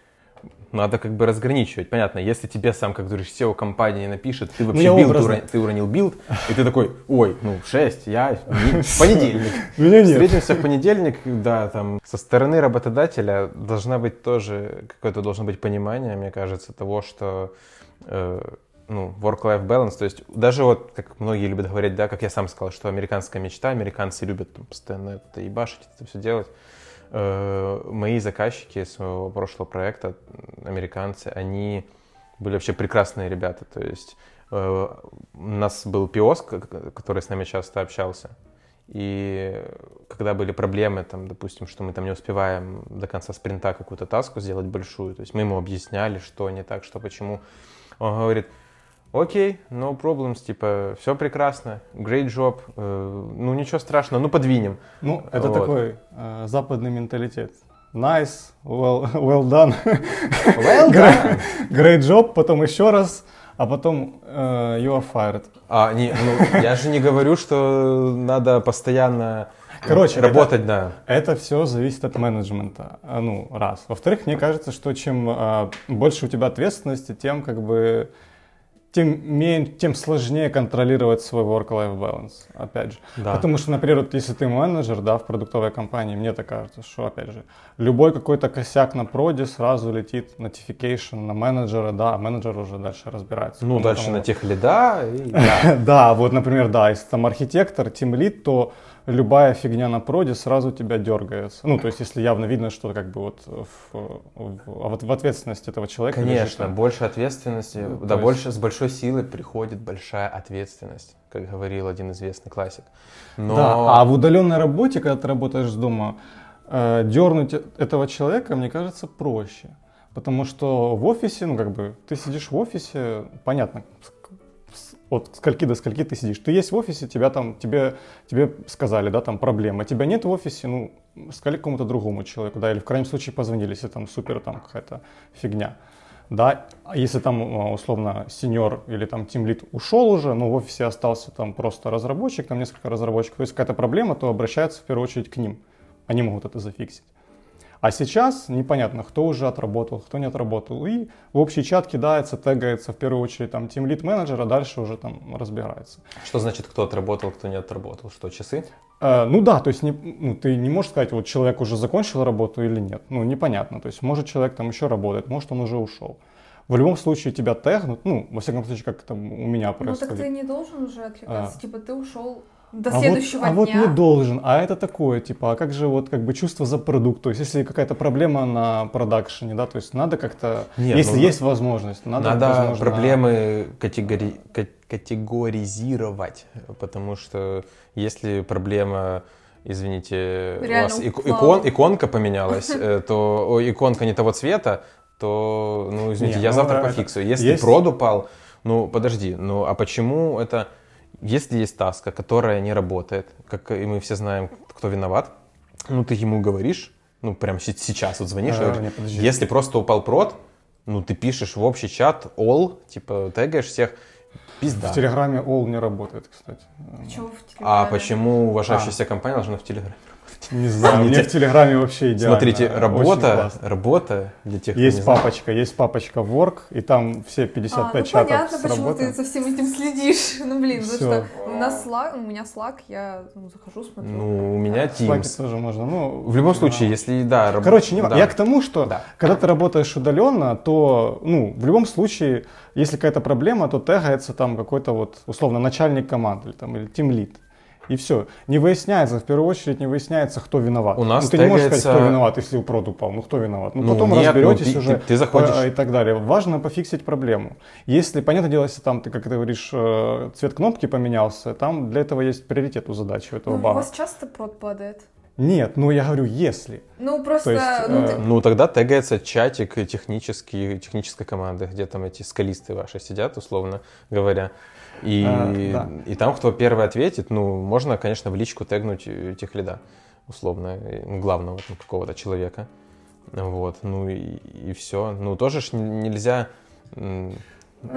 надо как бы разграничивать. Понятно, если тебе сам, как говоришь, CEO компании напишет, ты вообще я build, образно. ты уронил build, и ты такой, ой, ну 6, я в понедельник. Меня нет. Встретимся в понедельник, да, там со стороны работодателя должна быть тоже какое-то должно быть понимание, мне кажется, того, что ну, work-life balance, то есть даже вот, как многие любят говорить, да, как я сам сказал, что американская мечта, американцы любят там, постоянно это ебашить, это все делать. Э, мои заказчики с моего прошлого проекта, американцы, они были вообще прекрасные ребята, то есть э, у нас был пиос, который с нами часто общался, и когда были проблемы, там, допустим, что мы там не успеваем до конца спринта какую-то таску сделать большую, то есть мы ему объясняли, что не так, что почему. Он говорит, окей, no problems, типа, все прекрасно, great job, э, ну ничего страшного, ну подвинем. Ну, это Вот. такой э, западный менталитет. Nice, well, well done, Well done. great job, потом еще раз, а потом э, you are fired. А, не, ну, я же не говорю, что надо постоянно Короче, работать, да. Это все зависит от менеджмента, а, ну, раз. Во-вторых, мне кажется, что чем а, больше у тебя ответственности, тем как бы тем, мен- тем сложнее контролировать свой work-life balance, опять же. Да. Потому что, например, вот если ты менеджер, да, в продуктовой компании, мне так кажется, что, опять же, любой какой-то косяк на проде сразу летит notification на менеджера, да, а менеджер уже дальше разбирается. Ну, дальше на тех лида. да. вот, например, да, если там архитектор, тимлит, то любая фигня на проде сразу тебя дергается. Ну, то есть, если явно видно, что как бы вот в, в- а в ответственности этого человека лежит Конечно, там. больше ответственности, Ну, да, есть- больше с большой силой приходит большая ответственность, как говорил один известный классик. Но Да, а в удаленной работе, когда ты работаешь с дома, э, дернуть этого человека, мне кажется, проще. Потому что в офисе, ну, как бы, ты сидишь в офисе, понятно, от скольки до скольки ты сидишь. Ты есть в офисе, тебя там, тебе, тебе сказали, да, там проблема. Тебя нет в офисе, ну, сказали кому-то другому человеку, да, или в крайнем случае позвонили, если там супер там какая-то фигня. Да, а если там э, условно сеньор или там тимлит ушел уже, но в офисе остался там просто разработчик, там несколько разработчиков, то есть какая-то проблема, то обращаются в первую очередь к ним. Они могут это зафиксить. А сейчас непонятно, кто уже отработал, кто не отработал. И в общий чат кидается, тегается в первую очередь там тимлит менеджер, а дальше уже там разбирается. что значит, кто отработал, кто не отработал? Что, часы? Э, ну да, то есть не, ну, ты не можешь сказать, вот человек уже закончил работу или нет. Ну, непонятно. То есть может человек там еще работает, может он уже ушел. В любом случае тебя тегнут, ну, во всяком случае, как это у меня Ну так происходит. ты не должен уже отвлекаться. А. Типа ты ушел до а следующего вот, а вот дня. не должен, а это такое, типа, а как же вот как бы чувство за продукт, то есть если какая-то проблема на продакшене, да, то есть надо как-то, Нет, если ну, есть возможность, надо, Надо возможно, проблемы категори- ка- категоризировать, потому что если проблема, извините, у Реально вас ик- икон, иконка поменялась, э, то иконка не того цвета, то, ну, извините, я ну, завтра это пофиксю. Если прод упал, ну, подожди, ну, а почему это... Если есть таска, которая не работает, как и мы все знаем, кто виноват, ну, ты ему говоришь, ну, прям се- сейчас вот звонишь, и А, говоришь, не, подожди. если просто упал прод, ну, ты пишешь в общий чат all, типа, тегаешь всех, пизда. В Телеграме all не работает, кстати. Чего в А Телеграме? почему уважающаяся компания должна в Телеграме? Не знаю, мне в Телеграме вообще идеально. Смотрите, работа, работа для тех, Есть папочка, есть папочка Work, и там все А, 55 ну чатов понятно, почему ты за всем этим следишь. Ну блин, потому Всё. что у нас Slack, у меня Slack, я ну, захожу, смотрю. Ну, у меня В Slack Teams. тоже можно. Ну, В любом случае, если, да, раб- Короче, не ва- да. я к тому, что Да. когда ты работаешь удаленно, то, ну, в любом случае, если какая-то проблема, то тегается там какой-то вот, условно, начальник команды или, там, или тимлит. И все. Не выясняется, в первую очередь не выясняется, кто виноват. У нас ну, ты не можешь сказать, тегается- кто виноват, если у прод упал. Ну, кто виноват? Ну, Ну, потом нет, ну, разберетесь ты- уже ты- ты заходишь- по- и так далее. Важно пофиксить проблему. Если, понятное дело, если там, ты, как ты говоришь, э, цвет кнопки поменялся, там для этого есть приоритет у задачи у этого Ну, у бага. вас часто прод падает? Нет, ну я говорю, если. Ну, просто, есть, ну, э, Ну, тогда тегается чатик технический, технической команды, где там эти скалисты ваши сидят, условно говоря. И, А, да. и там, кто первый ответит, ну, можно, конечно, в личку тегнуть э, тех лида, условно, э, ну, главного там, какого-то человека. Вот, ну и, и все. Ну тоже ж нельзя... Но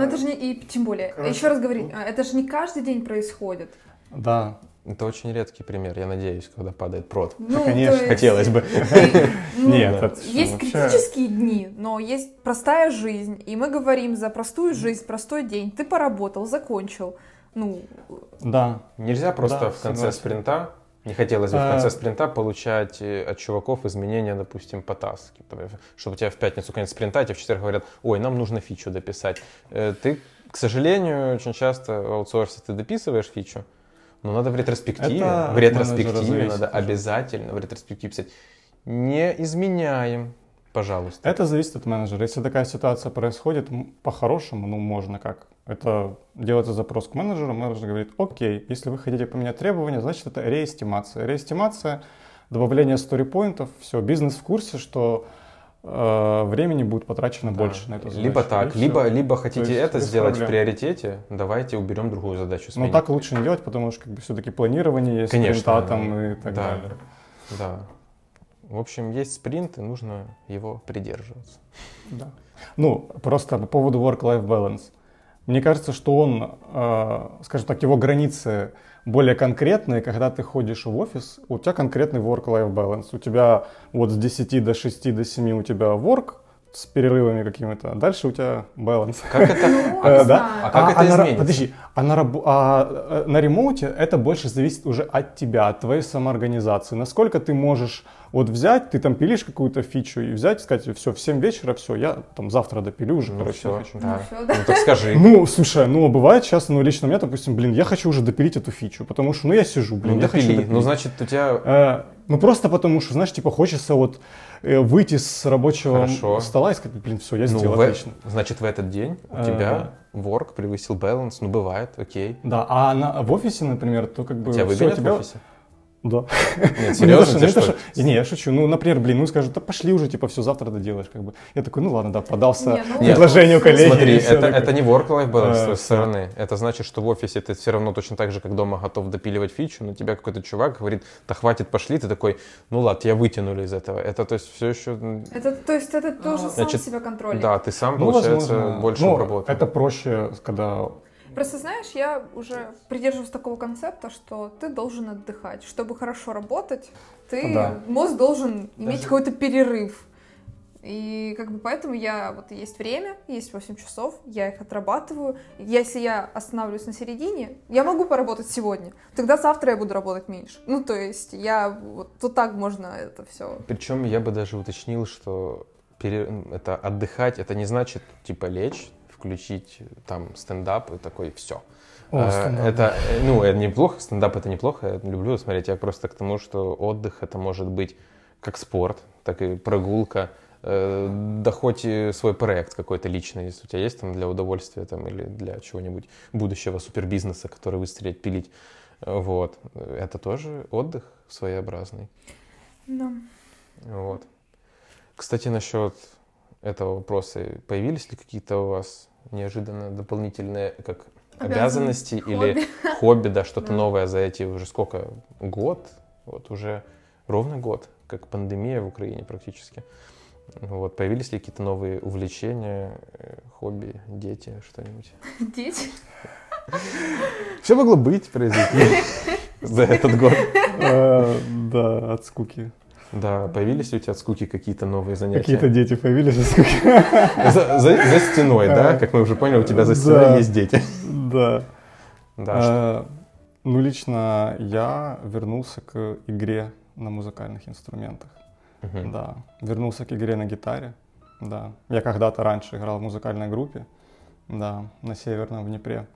это же не, и тем более, еще раз говорить, а, это же не каждый день происходит. Да, Это очень редкий пример, я надеюсь, когда падает прод. Ну, конечно, есть- Хотелось бы. Ну, Нет, это ж есть критические дни, но есть простая жизнь, и мы говорим за простую жизнь, простой день. Ты поработал, закончил. Ну, да. Нельзя просто Да, в конце согласен. спринта, не хотелось бы в А. конце спринта получать э, от чуваков изменения, допустим, по таске. Чтобы у тебя в пятницу конец спринта, а тебе в четверг говорят, ой, нам нужно фичу дописать. Э, Ты, к сожалению, очень часто в аутсорсе ты дописываешь фичу, но надо в ретроспективе, Это в ретроспективе надо обязательно в ретроспективе писать. Не изменяем, пожалуйста. Это зависит от менеджера. Если такая ситуация происходит, по-хорошему, ну, можно как? Это делается запрос к менеджеру, менеджер говорит, окей, если вы хотите поменять требования, значит, это реэстимация. Реэстимация, добавление сторипоинтов, все, бизнес в курсе, что времени будет потрачено Да. больше на эту задачу. Либо И так, всё. либо, либо хотите есть это сделать в проблем. приоритете, давайте уберем другую задачу. Но сменим. так лучше не делать, потому что как бы все-таки планирование есть, Конечно, спринта там и так да. далее. Да. В общем, есть спринт, и нужно его придерживаться. Да. Ну, просто по поводу work-life balance. Мне кажется, что он, э, скажем так, его границы более конкретные, когда ты ходишь в офис, у тебя конкретный work-life balance. У тебя вот с 10 до 6 до 7 у тебя work с перерывами какими-то, а дальше у тебя balance. Как это? ну, Э, не да. А как это на ра- изменится? Подожди, а на, а, э, на ремоуте это больше зависит уже от тебя, от твоей самоорганизации. Насколько ты можешь вот взять, ты там пилишь какую-то фичу и взять, сказать, все, в 7 вечера, все, я там завтра допилю уже, Ну короче, все, хочу. да. Ну, всё, да. Ну так скажи. Ну, слушай, ну, бывает сейчас, ну, лично у меня, допустим, блин, я хочу уже допилить эту фичу, потому что, ну, я сижу, блин, Ну я хочу допили. допилить. Ну значит, у тебя... Э, ну, просто потому что, знаешь, типа, хочется вот э, выйти с рабочего Хорошо. стола и сказать, блин, все, я Ну, сделал, в- отлично. Значит, в этот день у Э. тебя work превысил balance. Ну бывает, окей. Да, а на, в офисе, например, то как бы... Тебя тебя- в офисе? Да. Нет, Ну, серьезно? что- Тебе не то, что? что- Не, я шучу. Ну, например, блин, ну скажут, да пошли уже, типа, все, завтра доделаешь, как бы. Я такой, ну ладно, да, подался Не, ну, предложению коллеги. Смотри, это, такое. это не work-life balance с твоей всё. стороны. Это значит, что в офисе ты все равно точно так же, как дома, готов допиливать фичу, но тебя какой-то чувак говорит, да хватит, пошли, ты такой, ну ладно, тебя вытянули из этого. Это то есть все еще... Это, то есть это тоже сам Значит, себя контроль. Да, ты сам, Ну, получается, больше Ну, работал. Это проще, когда... Просто знаешь, я уже придерживаюсь такого концепта, что ты должен отдыхать. Чтобы хорошо работать, ты Да. мозг должен иметь Даже- какой-то перерыв. И как бы поэтому я вот есть время, есть 8 часов, я их отрабатываю. Если я останавливаюсь на середине, я могу поработать сегодня, тогда завтра я буду работать меньше. Ну, то есть я вот, вот так можно это все. Причем я бы даже уточнил, что пере- это отдыхать, это не значит типа лечь, включить там стендап и такой все. О, стендап. Это, э, ну, это неплохо, стендап это неплохо, я люблю смотреть. Я просто к тому, что отдых это может быть как спорт, так и прогулка, э, да хоть свой проект какой-то личный, если у тебя есть там для удовольствия там, или для чего-нибудь будущего супербизнеса, который выстрелить, пилить. Э, Вот. Это тоже отдых своеобразный. Да. Вот. Кстати, насчет этого вопроса. Появились ли какие-то у вас неожиданно дополнительные как обязанности или Хобби. хобби, да, что-то Да. новое за эти уже сколько? Год? Вот уже ровно год, как пандемия в Украине практически. Вот. Появились ли какие-то новые увлечения, э, хобби, дети, что-нибудь? Дети. Все могло быть, произойти за этот год. э, Да, от скуки. Да, появились ли у тебя от скуки какие-то новые занятия? Какие-то дети появились от скуки. За, за- за стеной, да? Как мы уже поняли, у тебя за стеной Да. есть дети. Да. Да, что- Э, Ну, лично я вернулся к игре на музыкальных инструментах. Мгм. Да, вернулся к игре на гитаре. Да, я когда-то раньше играл в музыкальной группе. Да, на Северном в Днепре.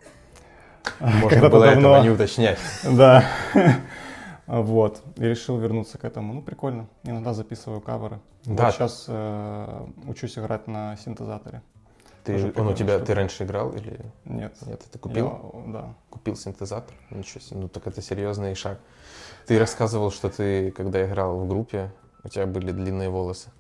Можно было давно. этого не уточнять. Да. Вот. И решил вернуться к этому. Ну, прикольно. Иногда записываю каверы. Да. Вот сейчас э, учусь играть на синтезаторе. Ты, Тоже он у тебя, штука. ты раньше играл или Нет. нет? Ты купил? Я- да. Купил синтезатор? Ничего себе, ну так это серьезный шаг. Ты рассказывал, что ты, когда играл в группе, у тебя были длинные волосы.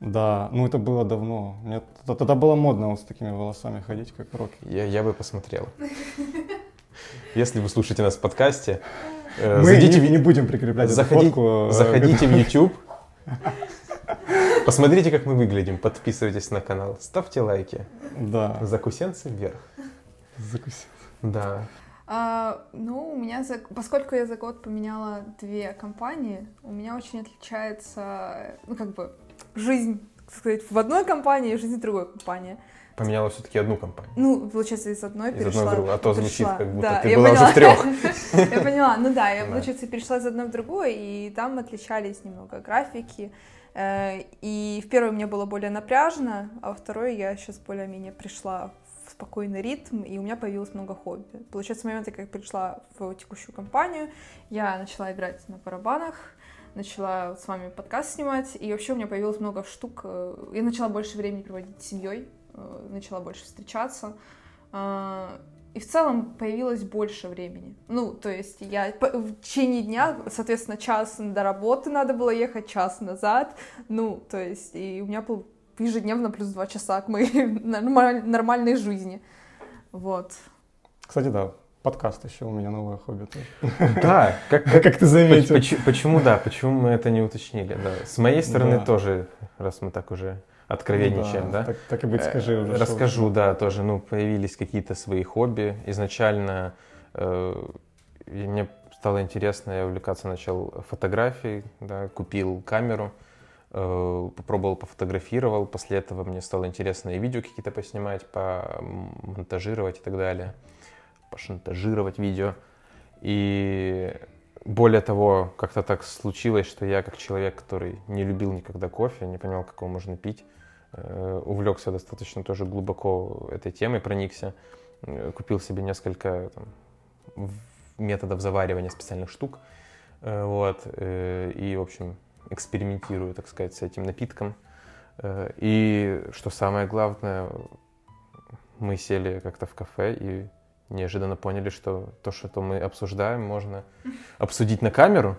Да, ну это было давно. Мне тогда было модно вот с такими волосами ходить, как роки. Я, я бы посмотрел. Если вы слушаете нас в подкасте, Мы зайдите, не, в- не будем прикреплять эту заходи- фотку. э, заходите в YouTube. Посмотрите, как мы выглядим. Подписывайтесь на канал, ставьте лайки. Да. Закусенцы вверх. Закусил. Да. А, ну, у меня, за... поскольку я за год поменяла две компании, у меня очень отличается, ну, как бы, жизнь, так сказать, в одной компании и жизнь в другой компании. Поменяла все-таки одну компанию. Ну, получается, из одной Из перешла. одной в другую. А то звучит, перешла. как будто Да, ты я была уже поняла. в трех. Я поняла, ну да, я, получается, перешла из одной в другую, и там отличались немного графики. Э, И в первой мне было более напряжно, а во второй я сейчас более-менее пришла в спокойный ритм, и у меня появилось много хобби. Получается, с момента, как я пришла в текущую компанию, я начала играть на барабанах, начала вот с вами подкаст снимать, и вообще у меня появилось много штук. э, Я начала больше времени проводить с семьей, начала больше встречаться. А, И в целом появилось больше времени. Ну, то есть я в течение дня, соответственно, час до работы надо было ехать, час назад. Ну, то есть и у меня был ежедневно плюс два часа к моей нормаль- нормальной жизни. Вот. Кстати, да, подкаст еще у меня новое хобби тоже. Да, как, Как ты заметил. Поч- Почему, да, почему мы это не уточнили? Да. С моей стороны Да. тоже, раз мы так уже откровенничаем, да? Так, так и быть, скажи Э, уже. что- Расскажу, да, тоже, ну, появились какие-то свои хобби. Изначально э, мне стало интересно, я увлекаться начал фотографией, да, купил камеру, э, попробовал, пофотографировал. После этого мне стало интересно и видео какие-то поснимать, помонтажировать и так далее. Пошантажировать видео. И более того, как-то так случилось, что я как человек, который не любил никогда кофе, не понимал, как его можно пить, э, увлекся достаточно тоже глубоко этой темой, проникся, э, купил себе несколько там, методов заваривания специальных штук, э, вот, и, в общем, экспериментирую, так сказать, с этим напитком. И, что самое главное, мы сели как-то в кафе и неожиданно поняли, что то, что мы обсуждаем, можно обсудить на камеру,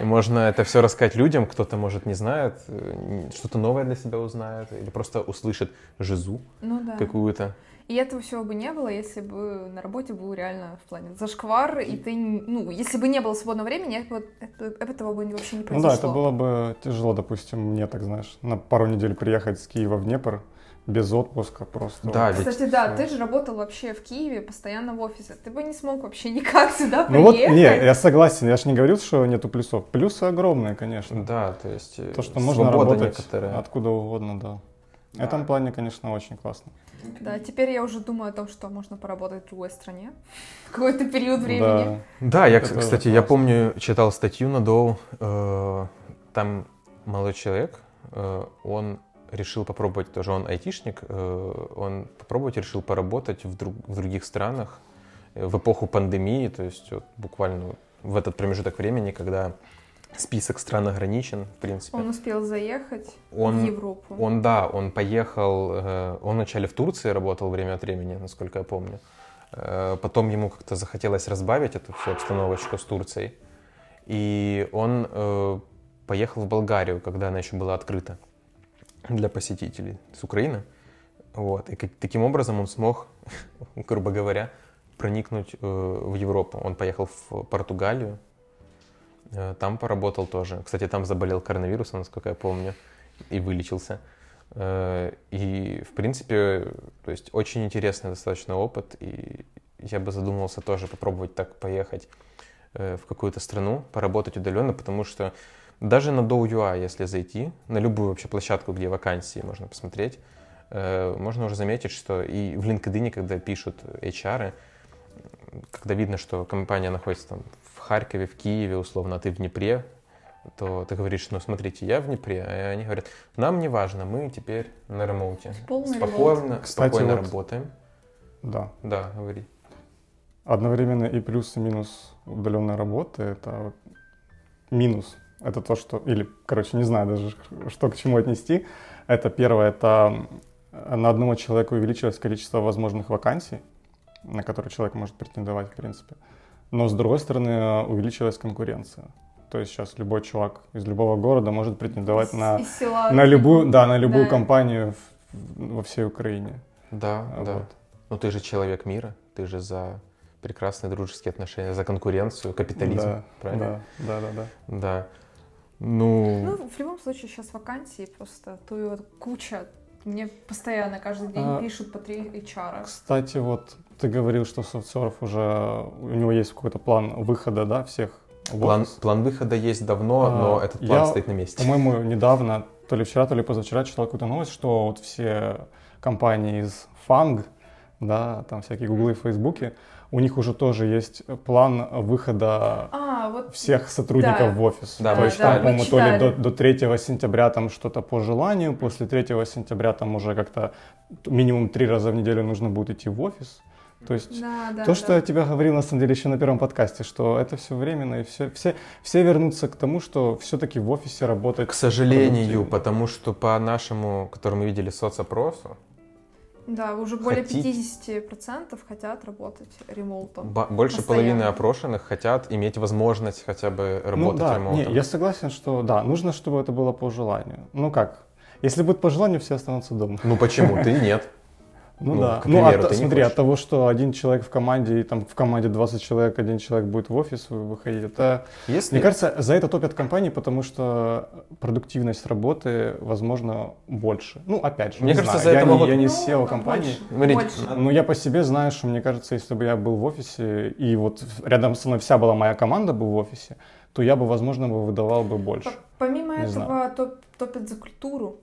и можно это все рассказать людям, кто-то, может, не знает, э, что-то новое для себя узнает, или просто услышит жизу Ну да. какую-то. И этого всего бы не было, если бы на работе был реально в плане зашквар, и ты, ну, если бы не было свободного времени, вот это- этого бы вообще не Ну произошло. да, это было бы тяжело, допустим, мне так, знаешь, на пару недель приехать с Киева в Днепр без отпуска просто. Да, ведь- Кстати, да, ты же работал вообще в Киеве, постоянно в офисе. Ты бы не смог вообще никак сюда Ну вот, приехать. не, я согласен, я же не говорил, что нету плюсов. Плюсы огромные, конечно. Да, то есть э, То, что можно работать некоторая. откуда угодно, да. В этом плане, конечно, очень классно. Да, теперь я уже думаю о том, что можно поработать в другой стране в какой-то период времени. Да. Да, я, Это кстати, я помню, читал статью на Доу, э, там молодой человек, э, он решил попробовать, тоже он айтишник, э, он попробовать решил поработать в, друг- в других странах э, в эпоху пандемии, то есть вот буквально в этот промежуток времени, когда список стран ограничен, в принципе. Он успел заехать Он- в Европу. Он, да, он поехал, э, он вначале в Турции работал время от времени, насколько я помню. Потом ему как-то захотелось разбавить эту всю обстановочку с Турцией. И он поехал в Болгарию, когда она еще была открыта для посетителей с Украины. Вот. И таким образом он смог, грубо говоря, проникнуть э, в Европу. Он поехал в Португалию, э, там поработал тоже. Кстати, там заболел коронавирусом, насколько я помню, и вылечился. Э, И, в принципе, то есть очень интересный достаточно опыт, и я бы задумывался тоже попробовать так поехать в какую-то страну, поработать удаленно, потому что даже на Dow.ua, если зайти, на любую вообще площадку, где вакансии можно посмотреть, э, можно уже заметить, что и в LinkedIn, когда пишут HR, когда видно, что компания находится там в Харькове, в Киеве, условно, а ты в Днепре, то ты говоришь, ну смотрите, я в Днепре, а они говорят, нам не важно, мы теперь на ремоуте. Полный Спокойно, Кстати, спокойно вот- работаем. Да. Да, говори. Одновременно и плюс, и минус удаленной работы. Это минус. Это то, что... Или, короче, не знаю даже, что к чему отнести. Это первое, это на одного человека увеличилось количество возможных вакансий, на которые человек может претендовать, в принципе. Но, с другой стороны, увеличилась конкуренция. То есть сейчас любой чувак из любого города может претендовать на, Из села. на любую, да, на любую Да. компанию в- во всей Украине. Да, А да. вот. Ну ты же человек мира, ты же за прекрасные дружеские отношения, за конкуренцию, капитализм, Да, правильно? да, да, да, да. Да. Ну, Ну, в любом случае, сейчас вакансии просто, то и вот куча. Мне постоянно каждый день А, пишут по три HR. Кстати, вот ты говорил, что SoftServe уже у него есть какой-то план выхода, да, всех план, план выхода есть давно, А, но этот план я- стоит на месте. По-моему, недавно, то ли вчера, то ли позавчера читал какую-то новость, что вот все компании из FANG, да, там всякие гуглы, фейсбуки, у них уже тоже есть план выхода А, вот всех сотрудников Да. в офис. Да, то мы есть читали. там, по-моему, Мы то ли до, до 3 сентября там что-то по желанию, после 3 сентября там уже как-то минимум три раза в неделю нужно будет идти в офис. То есть Да, да, то, да. что я тебе говорил на самом деле еще на первом подкасте, что это все временно, и все, все, все вернутся к тому, что все-таки в офисе работать. К сожалению, потому что по нашему, который мы видели, соцопросу, Да, уже более Хотите- 50% хотят работать ремоутом. ба- больше Постоянно. половины опрошенных хотят иметь возможность хотя бы Ну работать да, ремоутом. не, я согласен, что да, нужно, чтобы это было по желанию. Ну как? Если будет по желанию, все останутся дома. Ну почему? Ты нет. Ну, Ну, да. к ну, примеру, от, ты не смотри, хочешь. от того, что один человек в команде, и там в команде 20 человек, один человек будет в офис вы- выходить, это, Если... мне кажется, за это топят компании, потому что продуктивность работы, возможно, больше. Ну, опять же, Мне не кажется, знаю, за я это не, могут- я не Ну, SEO компании. больше, Смотрите, больше. Ну, я по себе знаю, что мне кажется, если бы я был в офисе, и вот рядом со мной вся была моя команда бы в офисе, то я бы, возможно, бы выдавал бы больше. Помимо Не этого топ- топят за культуру.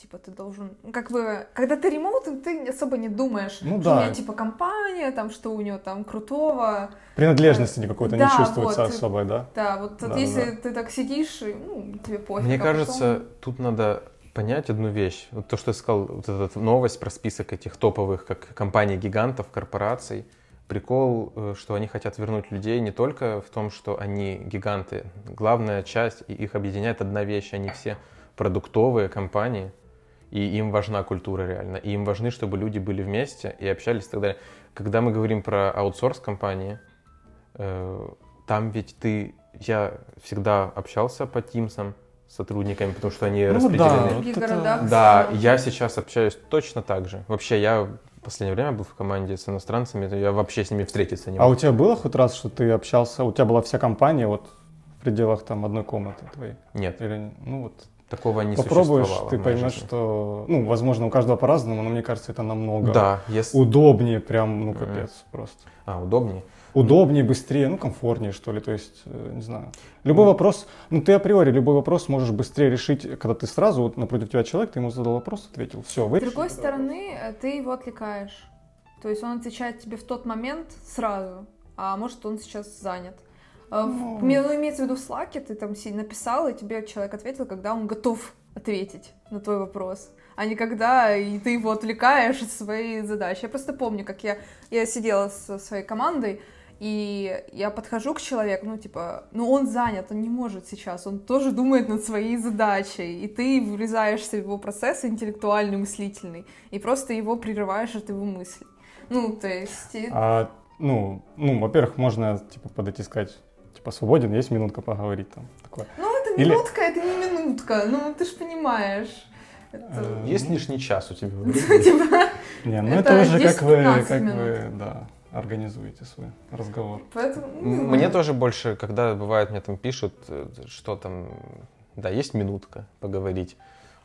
Типа ты должен, ну, как бы, когда ты ремоут, ты особо не думаешь, Ну что у да. меня типа компания, там, что у него там крутого. Принадлежности никакой-то не Да, чувствуется вот. особой, да? Да, вот, Да, если да. ты так сидишь, ну, тебе пофиг. Мне а кажется, потом- тут надо понять одну вещь. Вот то, что ты сказал, вот эта новость про список этих топовых, как компаний-гигантов, корпораций. Прикол, э, что они хотят вернуть людей не только в том, что они гиганты. Главная часть, и их объединяет одна вещь. Они все продуктовые компании, и им важна культура реально. И им важны, чтобы люди были вместе и общались и так далее. Когда мы говорим про аутсорс компании, э, там ведь ты... Я всегда общался по Тимсам с сотрудниками, потому что они Ну распределены. да, вот это- городах. Да, я сейчас общаюсь точно так же. Вообще, я в последнее время был в команде с иностранцами, то я вообще с ними встретиться не А у мог. тебя было хоть раз, что ты общался, у тебя была вся компания вот в пределах там одной комнаты твоей? Нет, Или, ну вот, такого не попробуешь, существовало. ты поймешь, жизни. что, ну, возможно, у каждого по-разному, но мне кажется, это намного Да, если... удобнее, прям, ну, Мгм. капец просто. А, удобнее. Удобнее, быстрее, ну, комфортнее, что ли, то есть, э, не знаю. Любой вопрос, ну, ты априори любой вопрос можешь быстрее решить, когда ты сразу, вот напротив тебя человек, ты ему задал вопрос, ответил, все, вы С другой стороны, э, ты его отвлекаешь. То есть он отвечает тебе в тот момент сразу, а может он сейчас занят. А в- Ну. имеется в виду в Slack, ты там написал, и тебе человек ответил, когда он готов ответить на твой вопрос, а не когда и ты его отвлекаешь от своей задачи. Я просто помню, как я, я сидела со своей командой, и я подхожу к человеку, ну, типа, ну, он занят, он не может сейчас, он тоже думает над своей задачей, и ты врезаешься в его процесс интеллектуальный, мыслительный, и просто его прерываешь от его мыслей. Ну, то есть... А, ну, ну, во-первых, можно, типа, подойти и сказать, типа, свободен, есть минутка поговорить там, такое. Ну, это Или- минутка, это не минутка, ну, ты ж понимаешь. Это... Э, Есть лишний час у тебя? Типа? Не, ну Это уже как вы, 10-15 как вы, да, организуете свой разговор. Поэтому... ну, Мне тоже больше, когда бывает, мне там пишут, э, что там, да, есть минутка поговорить,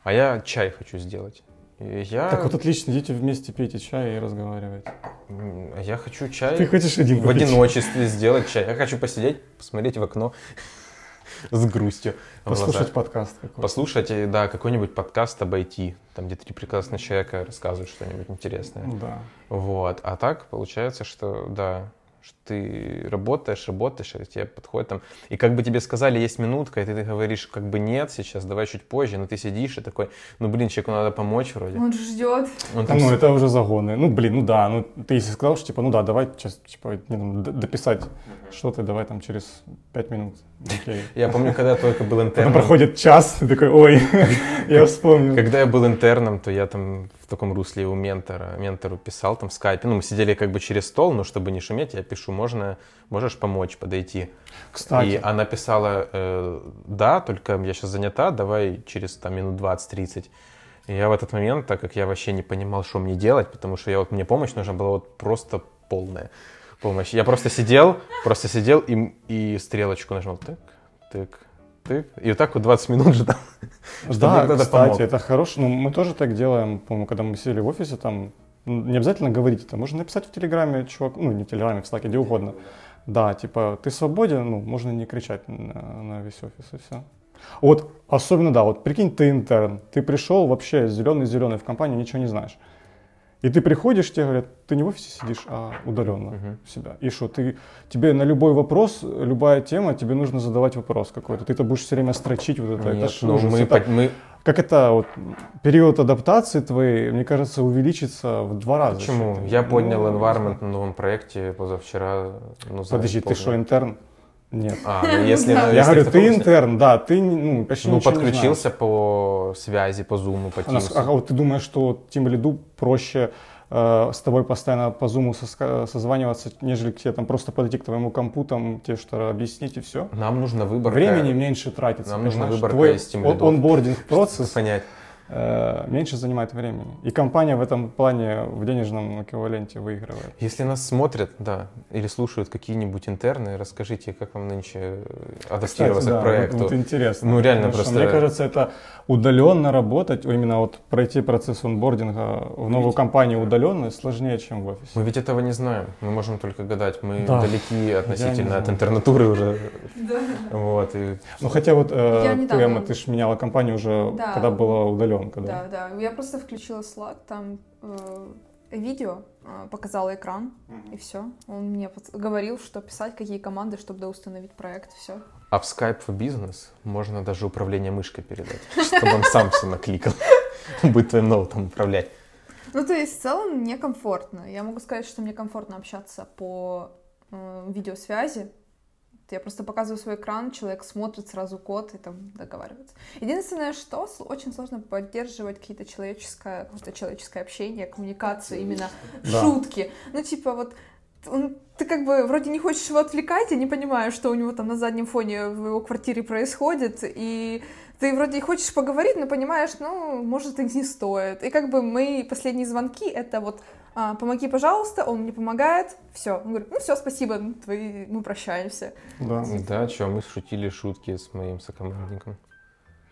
а я чай хочу сделать. И Я, Так вот отлично, идите вместе пейте чай и а я хочу чай Ты хочешь один в попить? одиночестве сделать чай. Я хочу посидеть, посмотреть в окно с грустью. Послушать подкаст какой Послушать, э, да, какой-нибудь подкаст об IT, там, где три прекрасных человека рассказывают что-нибудь интересное. Да. Вот. А так получается, что да, что ты работаешь, работаешь, и тебе подходит там. И как бы тебе сказали, есть минутка, и ты, ты говоришь, как бы нет сейчас, давай чуть позже, но ты сидишь и такой, ну блин, человеку надо помочь вроде. Он же ждет. Он там Ну, это уже загоны. Ну, блин, ну да, ну ты если сказал, что типа, ну да, давай сейчас, типа, дописать что-то, давай там через пять минут. Я помню, когда я только был Потом интерном. проходит час, ты такой, ой, я вспомнил. Когда я был интерном, то я там в таком русле у ментора, ментору писал там в скайпе. Ну, мы сидели как бы через стол, но чтобы не шуметь, я пишу, можно, можешь помочь подойти. И Кстати, она писала, э, да, только я сейчас занята, давай через там, минут 20-30. И я в этот момент, так как я вообще не понимал, что мне делать, потому что я вот мне помощь нужна была вот просто полная помощь. Я просто сидел, просто сидел и, и стрелочку нажал, так, так, ты, и вот так вот 20 минут ждал. Да, кстати, это хорошо. Ну, мы тоже так делаем, по-моему, когда мы сидели в офисе, там, не обязательно говорить это, можно написать в Телеграме, чувак, ну, не в Телеграме, в Слаке, где угодно. Да, типа, ты свободен, ну, можно не кричать на, на весь офис и все. Вот, особенно, да, вот прикинь, ты интерн, ты пришел вообще зеленый-зеленый в компанию, ничего не знаешь. И ты приходишь, тебе говорят, ты не в офисе сидишь, а удаленно uh-huh. у себя. И что, ты, тебе на любой вопрос, любая тема, тебе нужно задавать вопрос какой-то. Ты это будешь все время строчить вот это. Нет, это ну, ужас. мы, Это- мы- Как это, вот, период адаптации твоей, мне кажется, увеличится в два раза. Почему? Я поднял Ну, environment на новом проекте позавчера. Ну, Подожди, ты что, интерн? Нет. А, ну если... ну, Я если говорю, ты интерн, да, ты ну, почти Ну, подключился по связи, по зуму, по. А, Teams. а вот ты думаешь, что Тим Лиду проще э, с тобой постоянно по зуму созваниваться, нежели к тебе там просто подойти к твоему компу, там тебе что-то объяснить и все? Нам нужна выборка. Времени меньше тратится. Нам понимаешь? выборка Твой из Team он- онбординг процесс понять. Э, меньше занимает времени. И компания в этом плане в денежном эквиваленте выигрывает. Если нас смотрят, да, или слушают какие-нибудь интерны, расскажите, как вам нынче э, адаптироваться да, к проекту. Вот, вот интересно. Ну, реально Потому просто- Мне кажется, это удаленно работать, именно вот пройти процесс онбординга в новую Ведь- компанию удаленно сложнее, чем в офисе. Мы ведь этого не знаем, мы можем только гадать. Мы Да. далеки относительно от интернатуры уже. Вот, Ну хотя вот э, Я ты, недавно- Эмма, ты ж меняла компанию уже, Да. когда была удаленка, да? Да, да. Я просто включила Slack, там э, видео, э, показала экран, и все. Он мне под- говорил, что писать, какие команды, чтобы доустановить проект, все. А в Skype for Business можно даже управление мышкой передать, чтобы он сам все накликал. Будет твоим ноутом управлять. Ну, то есть, в целом, мне комфортно. Я могу сказать, что мне комфортно общаться по э, видеосвязи. Я просто показываю свой экран, человек смотрит сразу код и там договаривается. Единственное, что очень сложно поддерживать какие-то человеческое, какое-то человеческое общение, коммуникацию, именно Да. шутки. Ну, типа вот он- ты как бы вроде не хочешь его отвлекать, я не понимаю, что у него там на заднем фоне в его квартире происходит, и ты вроде и хочешь поговорить, но понимаешь, ну, может, и не стоит. И как бы мои последние звонки — это вот «помоги, пожалуйста», он мне помогает, все. Он говорит, ну все, спасибо, ну, твои, мы прощаемся. Да. Да, что, мы шутили шутки с моим сокомандником.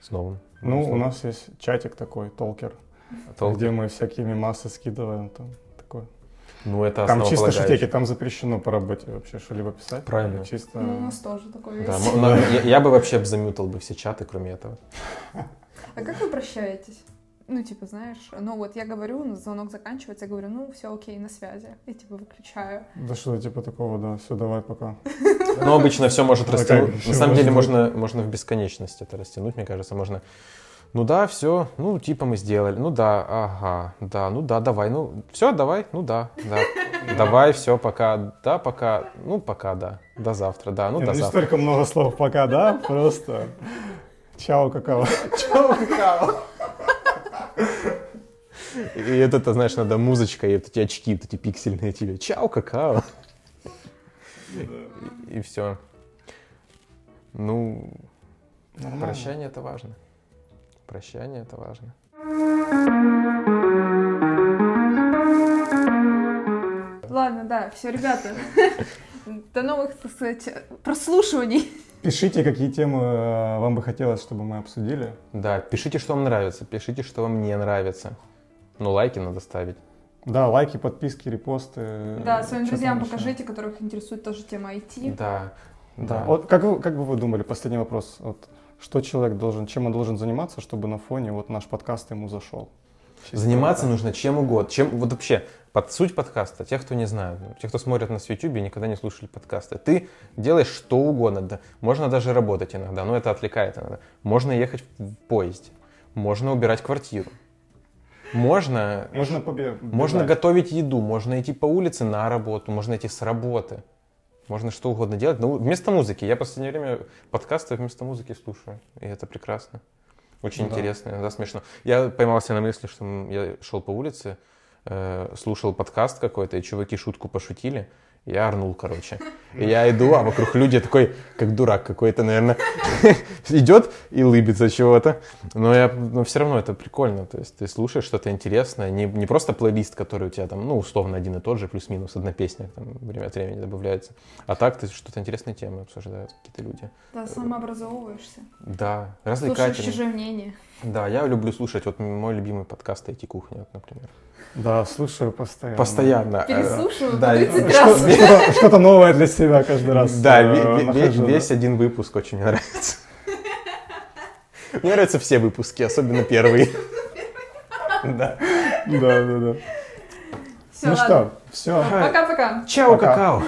С новым. Ну, у нас есть чатик такой, толкер, Толк. где мы всякие мемасы скидываем, там такое. Ну, это Там чисто шутейки, там запрещено по работе вообще что-либо писать. Правильно. Чисто... Ну, у нас тоже такое Да, есть. на- я, я бы вообще замютал бы все чаты, кроме этого. А как вы прощаетесь? Ну, типа, знаешь, ну вот я говорю, звонок заканчивается, я говорю, ну, все окей, на связи. И типа выключаю. Да что типа такого, да, все, давай, пока. Но обычно все может Ну, растянуть. На самом деле можно, можно в бесконечность это растянуть, мне кажется, можно. Ну да, все, ну типа мы сделали, ну да, ага, да, ну да, давай, ну все, давай, ну да, да, давай, все, пока, да, пока, ну пока, да, до завтра, да, ну до ну, не завтра. столько много слов пока, да, просто чао, какао. Чао, какао. И это, ты знаешь, надо музычка, и вот эти очки, вот эти пиксельные тебе, чао, какао. И, все. Ну, Нормально. прощание это важно. Прощание это важно. Ладно, да, все, ребята. До новых, так сказать, прослушиваний. Пишите, какие темы э, вам бы хотелось, чтобы мы обсудили. Да, пишите, что вам нравится, пишите, что вам не нравится. Ну, лайки надо ставить. Да, лайки, подписки, репосты. Да, своим друзьям покажите, которых интересует тоже тема IT. Да, Да. Вот как, вы, как бы вы думали, последний вопрос, вот, что человек должен, чем он должен заниматься, чтобы на фоне вот наш подкаст ему зашел? Чисто Заниматься нужно чем угодно. Чем, вот вообще, под суть подкаста, тех, кто не знает, ну, те, кто смотрят нас в YouTube и никогда не слушали подкасты, ты делаешь что угодно. Да. Можно даже работать иногда, но это отвлекает иногда. Можно ехать в поезде, можно убирать квартиру, можно. Можно побе- можно готовить еду, можно идти по улице на работу, можно идти с работы. Можно что угодно делать. Но вместо музыки. Я в последнее время подкасты вместо музыки слушаю. И это прекрасно. Очень Да. интересно, иногда смешно. Я поймался на мысли, что я шел по улице, э, слушал подкаст какой-то, и чуваки шутку пошутили. Я орнул, короче. И я иду, а вокруг люди такой, как дурак какой-то, наверное, идет и лыбится чего-то. Но, я, но все равно это прикольно. То есть ты слушаешь что-то интересное, не, не просто плейлист, который у тебя там, ну, условно, один и тот же, плюс-минус, одна песня там время от времени добавляется. А так ты что-то интересные темы обсуждают какие-то люди. Да, самообразовываешься. Да, Слушаешь развлекательно. чужое мнение. Да, я люблю слушать, вот мой любимый подкаст «Эти кухни», вот, например. Да, слушаю постоянно. Постоянно. Переслушиваю да, по 30 и- раз. Что- Что-то что-то новое для себя каждый раз. Да, э, весь один выпуск очень мне нравится. Мне нравятся все выпуски, особенно первый. Да. Да, да, да. Все, Ну ладно. что, все. Пока-пока. Чао, какао.